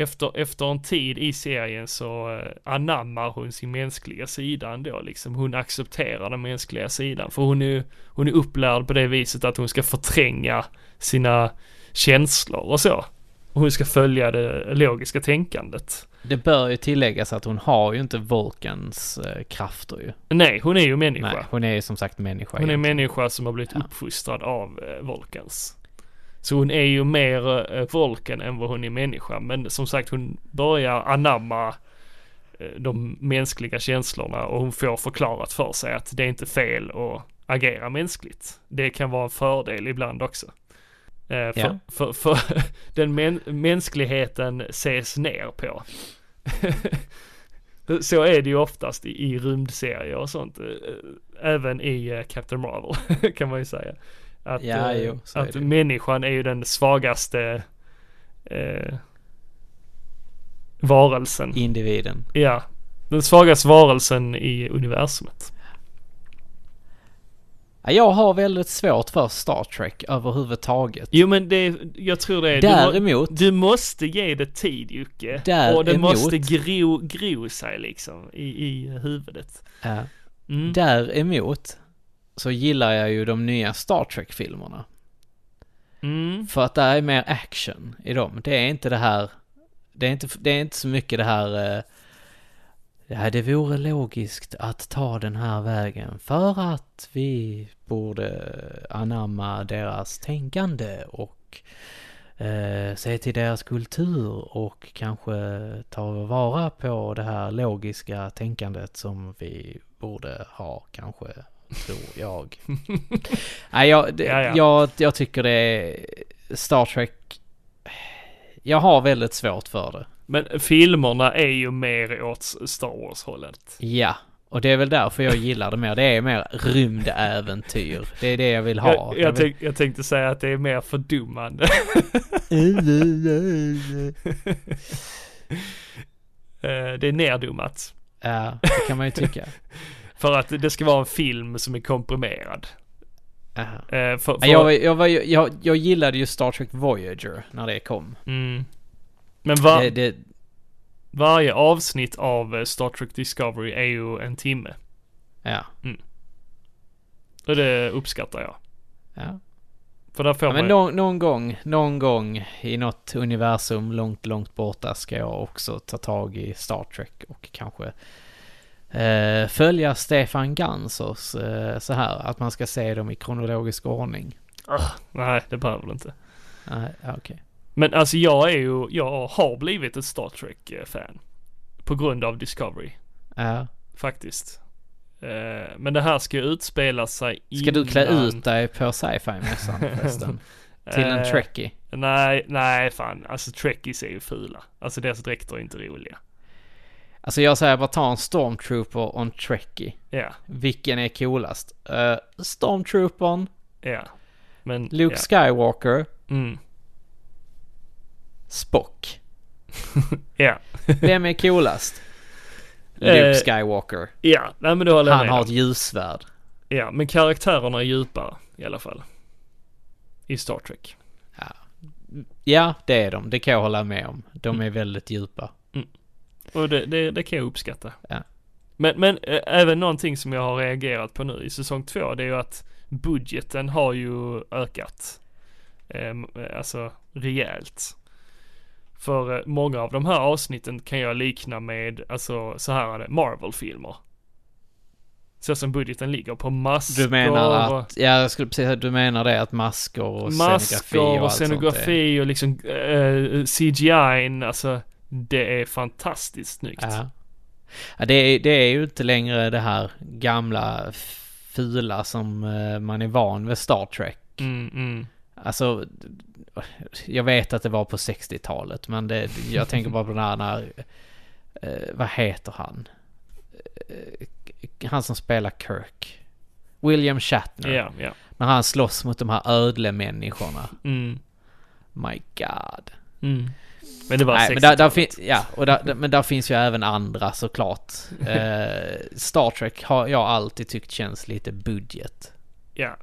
efter, efter en tid i serien så eh, anammar hon sin mänskliga sida ändå liksom. Hon accepterar den mänskliga sidan. För hon är, hon är upplärd på det viset att hon ska förtränga sina känslor och så. Och hon ska följa det logiska tänkandet. Det bör ju tilläggas att hon har ju inte Volkans eh, krafter ju. Nej, hon är ju människa. Nej, hon är ju som sagt människa. Hon är egentligen. människa som har blivit Ja. uppfostrad av eh, Volkans. Så hon är ju mer eh, Volken än vad hon är människa. Men som sagt hon börjar anamma eh, de mänskliga känslorna och hon får förklarat för sig att det är inte fel att agera mänskligt. Det kan vara en fördel ibland också. Eh, för, Ja. för, för den män, mänskligheten ses ner på. Så är det ju oftast i, i rymdserier och sånt. eh, Även i Captain Marvel kan man ju säga. Att, Ja, eh, jo, är att det. människan är ju den svagaste eh, varelsen. Individen. Ja, den svagaste varelsen i universumet. Ja, Jag har väldigt svårt för Star Trek överhuvudtaget. Jo men det, jag tror det är, du, Däremot, du måste ge det tid Jocke. Däremot- Och det måste gro, gro sig liksom i, i huvudet. ja, Mm. däremot så gillar jag ju de nya Star Trek-filmerna. Mm. För att det är mer action i dem. Det är inte det här, det är inte, det är inte så mycket det här eh, Ja, det vore logiskt att ta den här vägen för att vi borde anamma deras tänkande och eh, se till deras kultur och kanske ta vara på det här logiska tänkandet som vi borde ha kanske, tror jag. Nej, jag, det, Ja, ja. Jag, jag tycker det är Star Trek. Jag har väldigt svårt för det. Men filmerna är ju mer åt Star Wars-hållet. Ja, och det är väl därför jag gillar det mer. Det är mer rymdäventyr. Det är det jag vill ha. Jag, jag, tänk, jag tänkte säga att det är mer fördummande. Eh, det är neddummat. ja, det kan man ju tycka. För att det ska vara en film som är komprimerad. Eh, för, för, Ja, Jag, jag, var, jag, jag gillade ju Star Trek Voyager när det kom. mm. Men var, Det, det, varje avsnitt av eh, Star Trek Discovery är ju en timme. ja, Och det uppskattar jag. ja. För där får ja men man... någon, någon gång, någon gång i något universum långt, långt borta ska jag också ta tag i Star Trek och kanske eh, följa Stefan Gansers eh, så här, att man ska se dem i kronologisk ordning. Ah, nej, det behöver du inte. Nej, okej. Men alltså jag är ju, jag har blivit ett Star Trek-fan. På grund av Discovery, Ja. faktiskt. Eh, men det här ska ju utspela sig Ska du klä innan- ut dig på sci-fi-mässan förresten? Till en Eh, trekkie? Nej, nej fan. Alltså trekkies är ju fula. Alltså deras dräkter är inte roliga. Alltså jag säger bara ta en stormtrooper och en trekkie. Ja, Vilken är coolast? Uh, stormtroopern, ja. Men, Luke ja. Skywalker, Mm. Spock. Ja. Vem är coolast? Eh, Luke Skywalker. Ja, nej men det håller Han med har ett ljusvärd. Ja, men karaktärerna är djupare i alla fall. I Star Trek. Ja, det är de. Det kan jag hålla med om. De Mm. är väldigt djupa. Och det, det, det kan jag uppskatta. Ja. Men, men även någonting som jag har reagerat på nu i säsong två, det är ju att budgeten har ju ökat. Eh, alltså rejält. För många av de här avsnitten kan jag likna med, alltså så här är det, Marvel-filmer. Så som budgeten ligger på masker Du menar att, ja jag skulle precis säga, du menar det att masker och scenografi masker och, och, allt sånt scenografi och liksom uh, CGI, alltså det är fantastiskt snyggt. Ja. ja det, är, det är ju inte längre det här gamla fula som eh, man är van vid Star Trek. Mm, mm. Alltså, jag vet att det var på 60-talet men det, jag tänker bara på den här när, eh, vad heter han? Eh, han som spelar Kirk. William Shatner. Ja, ja. När han slåss mot de här ödlemänniskorna. Mm. My God. Mm. Men det var Nej, men där, 60-talet. där finns, ja, och där, men där finns ju även andra såklart. Eh, Star Trek har jag alltid tyckt känns lite budget. Ja.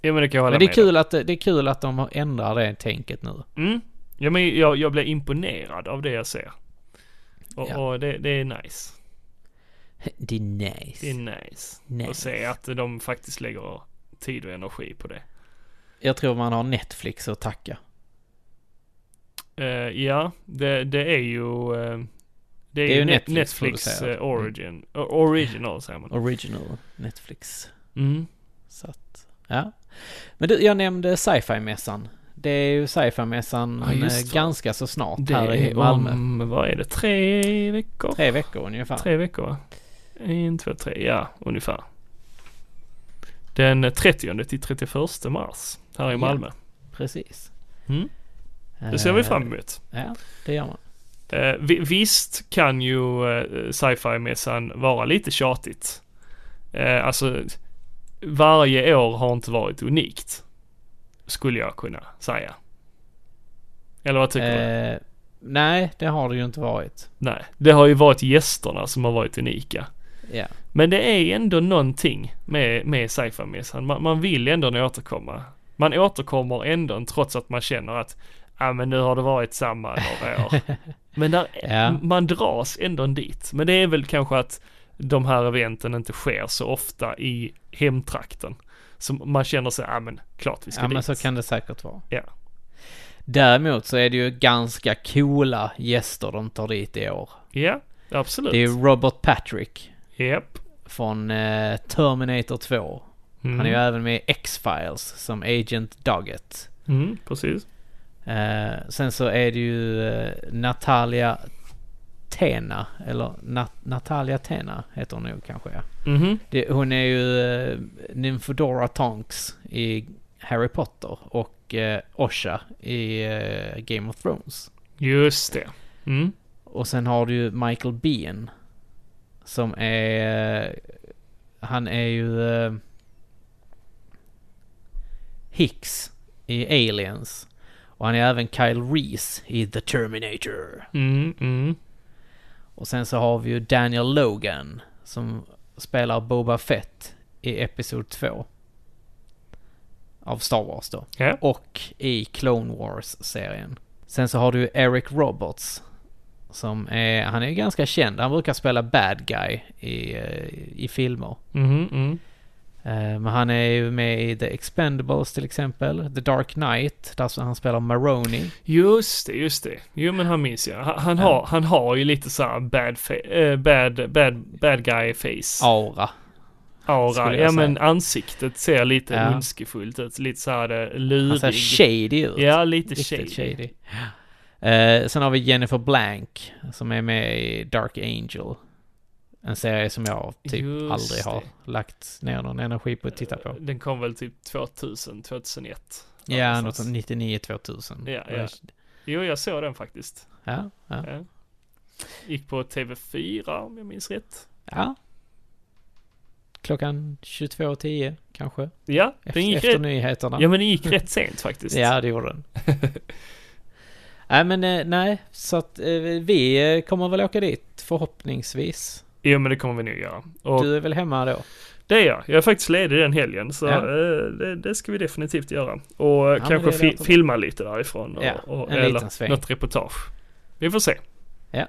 Ja men det kan jag hålla Men det är, med kul att, det är kul att de ändrar det tänket nu. om. Mm. Ja men jag, jag blir imponerad av det jag ser. Och, Ja. och det, det är nice. Det är nice. Det är nice. Nice. Att se att de faktiskt lägger tid och energi på det. Jag tror man har Netflix att tacka. Eh, ja, det, det är ju... eh, det är, Det är ju ju Net- Netflix Netflix, eh, origin. o- original säger man. Original Netflix. Mm. Så att, ja. Men du, jag nämnde sci-fi-mässan. Det är ju sci-fi-mässan Ja, ganska så snart Det här i Malmö. om, vad är det, tre veckor? Tre veckor ungefär. Tre veckor va? En, två, tre, ja ungefär. Den 30 till 31 mars här i Ja. Malmö. Precis. Mm. Det ser vi Eh, fram emot. Ja, det gör man. Eh, vi, visst kan ju eh, sci-fi-mässan vara lite tjatigt. Alltså varje år har inte varit unikt. Skulle jag kunna säga. Eller vad tycker du? Eh, nej, det har det ju inte varit. Nej, det har ju varit gästerna som har varit unika. Ja. Men det är ändå någonting med, med sci-fi-mässan. Man, man vill ändå återkomma. Man återkommer ändå trots att man känner att ja men nu har det varit samma några år. Men där, Ja. man dras ändå dit. Men det är väl kanske att de här eventen inte sker så ofta i hemtrakten. Så man känner sig, ja men klart vi ska Ja, dit. men så kan det säkert vara. Ja. Däremot så är det ju ganska coola gäster de tar dit i år. Ja, absolut. Det är Robert Patrick Japp. från eh, Terminator 2. Mm. Han är ju även med i X-Files som Agent Doggett. Mm, precis. Eh, sen så är det ju eh, Natalia Tena, eller Nat- Natalia Tena heter hon nog kanske ja. Mhm. Det, hon är ju eh, Nymphadora Tonks i Harry Potter och eh, Osha i eh, Game of Thrones. Just det. Mm. Och sen har du ju Michael Biehn. Som är... Han är ju... eh, Hicks i Aliens. Och han är även Kyle Reese i The Terminator. Mm, mm. Och sen så har vi ju Daniel Logan som spelar Boba Fett i Episod 2. Av Star Wars då. Ja. Och i Clone Wars-serien. Sen så har du Eric Roberts. Som är, han är ju ganska känd. Han brukar spela bad guy i, eh, i filmer. Mhm, mm. Eh, Men han är ju med i The Expendables till exempel. The Dark Knight, där han spelar Maroni. Just det, just det. Jo men han minns jag. Han, han, har, han har ju lite såhär bad, eh, bad, bad, bad guy face. Aura. Aura. Ja men ansiktet ser lite Ja. ondskefullt ut. Lite såhär eh, Han lurig. ser shady ut. Ja, lite Riktigt shady. shady. Eh, sen har vi Jennifer Blank som är med i Dark Angel. En serie som jag typ Just aldrig har det. lagt ner någon energi på att titta på. Den kom väl typ 2000, 2001. Ja, något som 99-2000. Ja, ja. Jo, jag såg den faktiskt. Ja, ja. Ja. Gick på TV4 om jag minns rätt. ja. Klockan 22.10 kanske. Ja, Efter, den gick efter rätt. nyheterna. Ja, men den gick rätt sent faktiskt. Ja, det gjorde den. Nej men eh, nej, så att eh, vi kommer väl åka dit förhoppningsvis. Jo men det kommer vi nog göra. Och Du är väl hemma då? det är jag. Jag är faktiskt ledig den helgen så Ja. eh, det, det ska vi definitivt göra. Och eh, men kanske fi- filma lite därifrån. Och, Ja, och, en eller liten sväng. något reportage. Vi får se. Ja.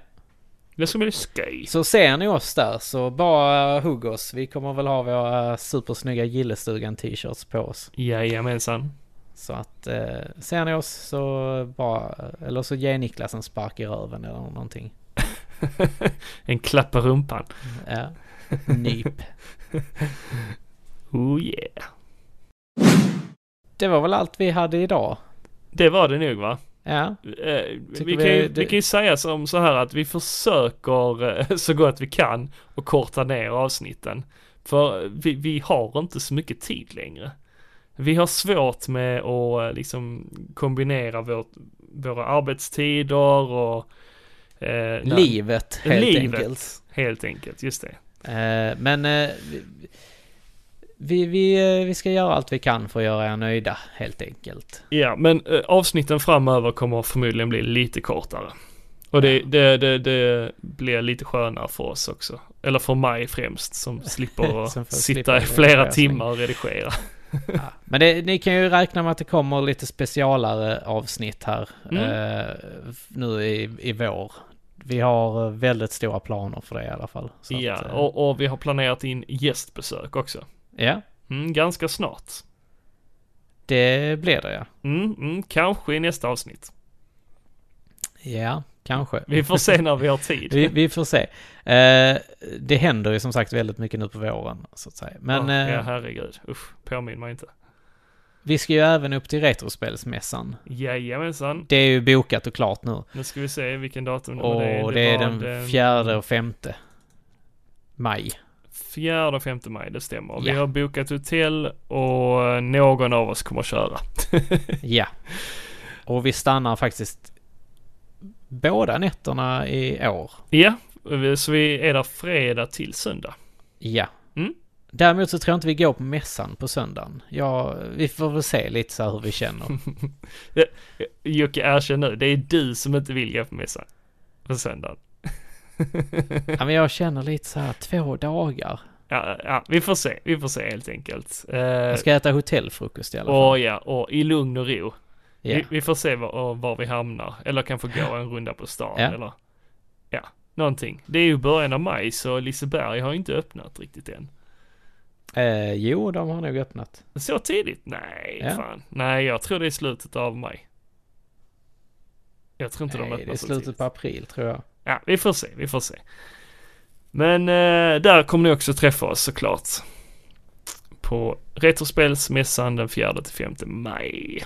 Det ska bli skoj. Så ser ni oss där så bara hugg oss. Vi kommer väl ha våra supersnygga Gillestugan t-shirts på oss. Jajamensan. Så att eh, ser ni oss så bara, eller så ge Niklas en spark i röven eller någonting. en klapp på rumpan. Ja, nyp. Oh yeah. Det var väl allt vi hade idag. Det var det nog va? Ja, Eh, vi, vi- kan ju, det- vi kan ju säga som så här att vi försöker eh, så gott vi kan och korta ner avsnitten. För vi, vi har inte så mycket tid längre. Vi har svårt med att eh, liksom kombinera vårt, våra arbetstider och eh, livet helt livet, enkelt. Helt enkelt, just det. Eh, men eh, vi, vi, vi ska göra allt vi kan för att göra er nöjda helt enkelt. Ja, men eh, avsnitten framöver kommer förmodligen bli lite kortare. Och det, det, det, det blir lite skönare för oss också. Eller för mig främst som slipper att sitta i flera timmar och redigera. Ja. Men det, ni kan ju räkna med att det kommer lite specialare avsnitt här Mm. eh, nu i, i vår. Vi har eh, väldigt stora planer för det i alla fall. Ja, att, eh, och, och vi har planerat in gästbesök också. ja, Mm, ganska snart. det blir det ja. Mm, mm, kanske i nästa avsnitt. Ja, kanske. Vi får se när vi har tid. vi, vi får se. Eh, det händer ju som sagt väldigt mycket nu på våren, så att säga. Men ja, ja, eh, herregud. Usch, påminn mig inte. vi ska ju även upp till Retrospelsmässan. Jajamensan. Det är ju bokat och klart nu. Nu ska vi se vilken datum Och det är. det är var den fjärde och femte maj. Fjärde och femte maj, det stämmer. Vi Ja. har bokat hotell och någon av oss kommer att köra. Ja. Och vi stannar faktiskt båda nätterna i år. Ja, så vi är där fredag till söndag. Ja. Mm. Däremot så tror jag inte vi går på mässan på söndagen. Ja, vi får väl se lite så här hur vi känner. Jocke, erkänn nu, det är du som inte vill gå på mässan. På söndagen. ja, men jag känner lite så här två dagar. Ja, ja, vi får se, vi får se helt enkelt. Eh, Jag ska äta hotellfrukost i alla fall. och ja, och i lugn och ro. Ja. Vi, vi får se var, var vi hamnar. Eller kanske gå en runda på stan Ja. eller ja, någonting. Det är ju början av maj så Liseberg har inte öppnat riktigt än. Eh, jo, de har nog öppnat. Så tidigt? Nej, Ja. fan. Nej, jag tror det är slutet av maj. Jag tror inte de Nej, öppnar det är så slutet tidigt. på april tror jag. Ja, vi får se, vi får se. Men eh, där kommer ni också träffa oss såklart. På Retrospelsmässan den 4 till 5 maj.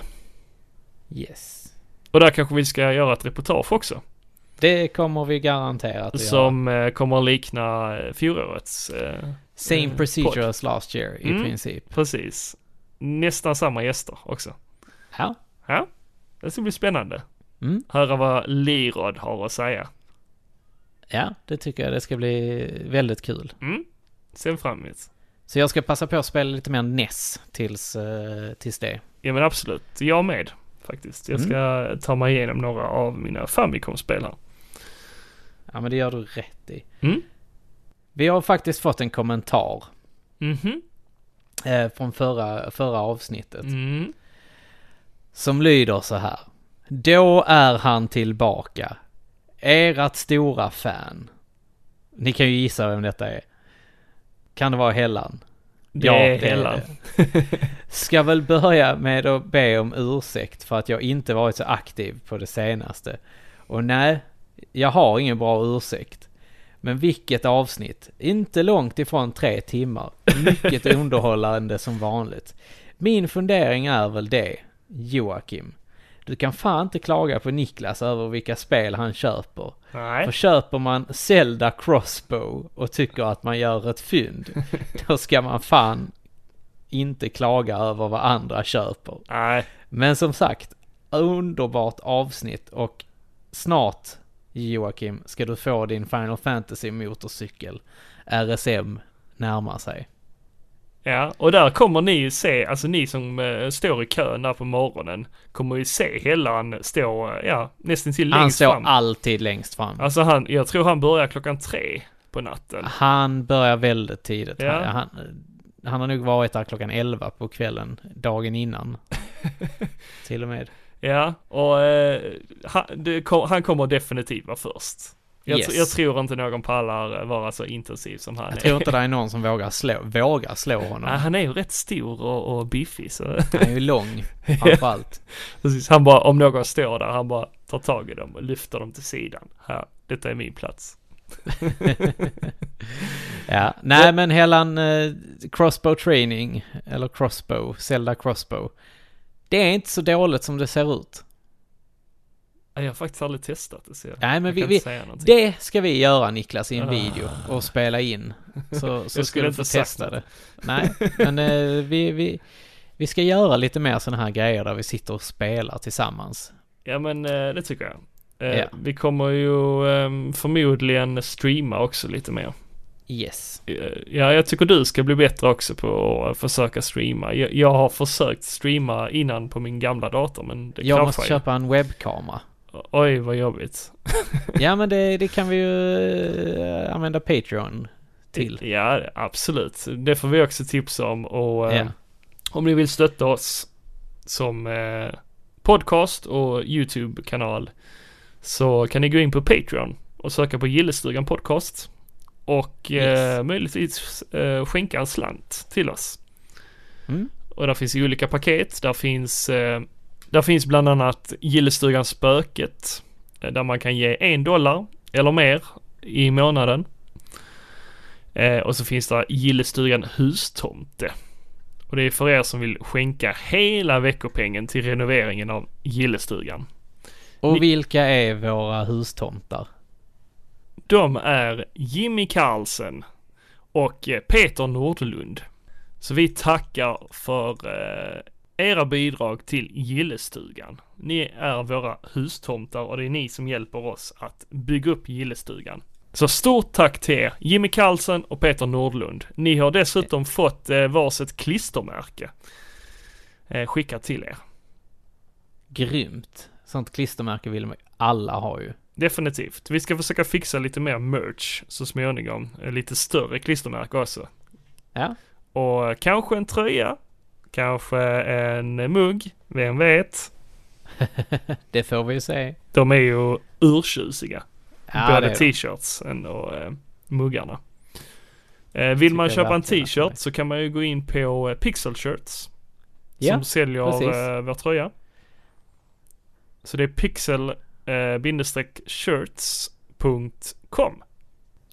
Yes. Och där kanske vi ska göra ett reportage också. Det kommer vi garanterat att göra. Som eh, kommer att likna eh, fjolårets. Eh, Same eh, procedure as last year i Mm. princip. Precis. Nästan samma gäster också. Ja. Ja, det ska bli spännande. Mm. Höra vad Lirod har att säga. Ja, det tycker jag det ska bli väldigt kul. Mm. Sen fram emot. Så jag ska passa på att spela lite mer NES tills, tills det. Ja men absolut, jag med faktiskt. Jag ska ta mig igenom några av mina Famicom-spel här. Ja, men det gör du rätt i. Mm. Vi har faktiskt fått en kommentar Mhm. eh, från förra, förra avsnittet. Mm. Som lyder så här. Då är han tillbaka. Ert stora fan. Ni kan ju gissa vem detta är. Kan det vara Hellan? Det är Hellan. Ska väl börja med att be om ursäkt för att jag inte varit så aktiv på det senaste. Och nej, jag har ingen bra ursäkt. Men vilket avsnitt! Inte långt ifrån tre timmar. Mycket underhållande som vanligt. Min fundering är väl det, Joakim. Du kan fan inte klaga på Niklas över vilka spel han köper. Nej. För köper man Zelda Crossbow och tycker att man gör ett fynd, då ska man fan inte klaga över vad andra köper. Nej. Men som sagt, underbart avsnitt och snart Joakim ska du få din Final Fantasy motorcykel. RSM närmar sig. Ja, och där kommer ni ju se, alltså ni som eh, står i kön där på morgonen, kommer ju se Hellan stå, ja, nästan till Han längst står fram. alltid längst fram. Alltså han, jag tror han börjar klockan tre på natten. Han börjar väldigt tidigt. Ja. Han, han, han har nog varit där klockan 11 på kvällen, dagen innan. Till och med. Ja, och eh, han, det han kommer definitivt vara först. Jag, Yes. jag tror inte någon pallar vara så intensiv som han Jag är. tror inte det är någon som vågar slå, vågar slå honom. Nej, han är ju rätt stor och, och biffig så. Han är ju lång, framförallt. Precis, han bara, om någon står där, han bara tar tag i dem och lyfter dem till sidan. Här, detta är min plats. Ja, nej men Hellan eh, Crossbow Training, eller Crossbow, Zelda Crossbow. Det är inte så dåligt som det ser ut. Jag har faktiskt aldrig testat det så jag, Nej men vi, vi det ska vi göra Niklas i en Ah. video och spela in. Så, så ska skulle du få testa det. Nej, men eh, vi, vi, vi ska göra lite mer sådana här grejer där vi sitter och spelar tillsammans. Ja men eh, det tycker jag. Eh, Ja. Vi kommer ju ehm, förmodligen streama också lite mer. Yes. Eh, Ja, jag tycker du ska bli bättre också på att försöka streama. Jag, jag har försökt streama innan på min gamla dator men det Jag måste ju. köpa en webbkamera. Oj, vad jobbigt. Ja men det, det kan vi ju eh, använda Patreon till. Ja, absolut. Det får vi också tipsa om och eh, Ja. om ni vill stötta oss som eh, podcast och YouTube-kanal så kan ni gå in på Patreon och söka på Gillestugan Podcast och eh, Yes. möjligtvis eh, skänka en slant till oss. Mm. Och där finns ju olika paket. Där finns, eh, där finns bland annat Gillestugan Spöket. eh, Där man kan ge en dollar eller mer i månaden. Eh, och så finns det Gillestugan Hustomte. Och det är för er som vill skänka hela veckopengen till renoveringen av Gillestugan. Och Ni- vilka är våra hustomtar? De är Jimmy Karlsen och eh, Peter Nordlund. Så vi tackar för eh, era bidrag till Gillestugan. Ni är våra hustomtar och det är ni som hjälper oss att bygga upp Gillestugan. Så stort tack till er, Jimmy Karlsen och Peter Nordlund. Ni har dessutom fått eh, varsitt klistermärke eh, skickat till er. Grymt. Sånt klistermärke vill man alla ha ju. Definitivt. Vi ska försöka fixa lite mer merch så småningom. Eh, Lite större klistermärke också. Ja. Och kanske en tröja. Kanske en mugg. Vem vet? Det får vi ju se. De är ju urtjusiga. Ja, Både t-shirtsen och eh, muggarna. Eh, vill man köpa en t-shirt så kan man ju gå in på eh, Pixel Shirts. Ja, som säljer eh, vår tröja. Så det är pixel eh.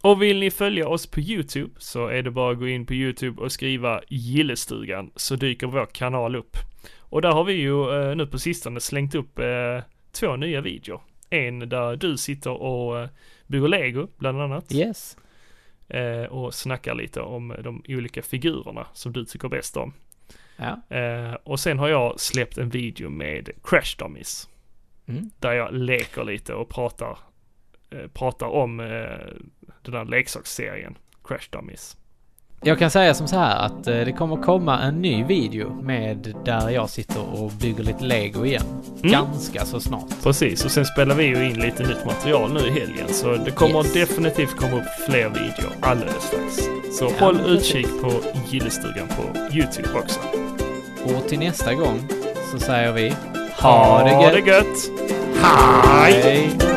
Och vill ni följa oss på YouTube så är det bara att gå in på YouTube och skriva Gillestugan så dyker vår kanal upp. Och där har vi ju eh, nu på sistone slängt upp eh, två nya videor. En där du sitter och eh, bygger lego bland annat. Yes. Eh, och snackar lite om de olika figurerna som du tycker bäst om. Ja. Eh, och sen har jag släppt en video med Crash Dummies. Mm. Där jag leker lite och pratar, eh, pratar om eh, den där leksaksserien Crash Dummies. Jag kan säga som så här att eh, det kommer komma en ny video med där jag sitter och bygger lite lego igen. Mm. Ganska så snart. Precis, och sen spelar vi ju in lite nytt material nu i helgen. Så det kommer Yes. definitivt komma upp fler videor alldeles strax. Så Ja, håll utkik på Gillestugan på YouTube också. Och till nästa gång så säger vi Ha det gött! Hej! Hej!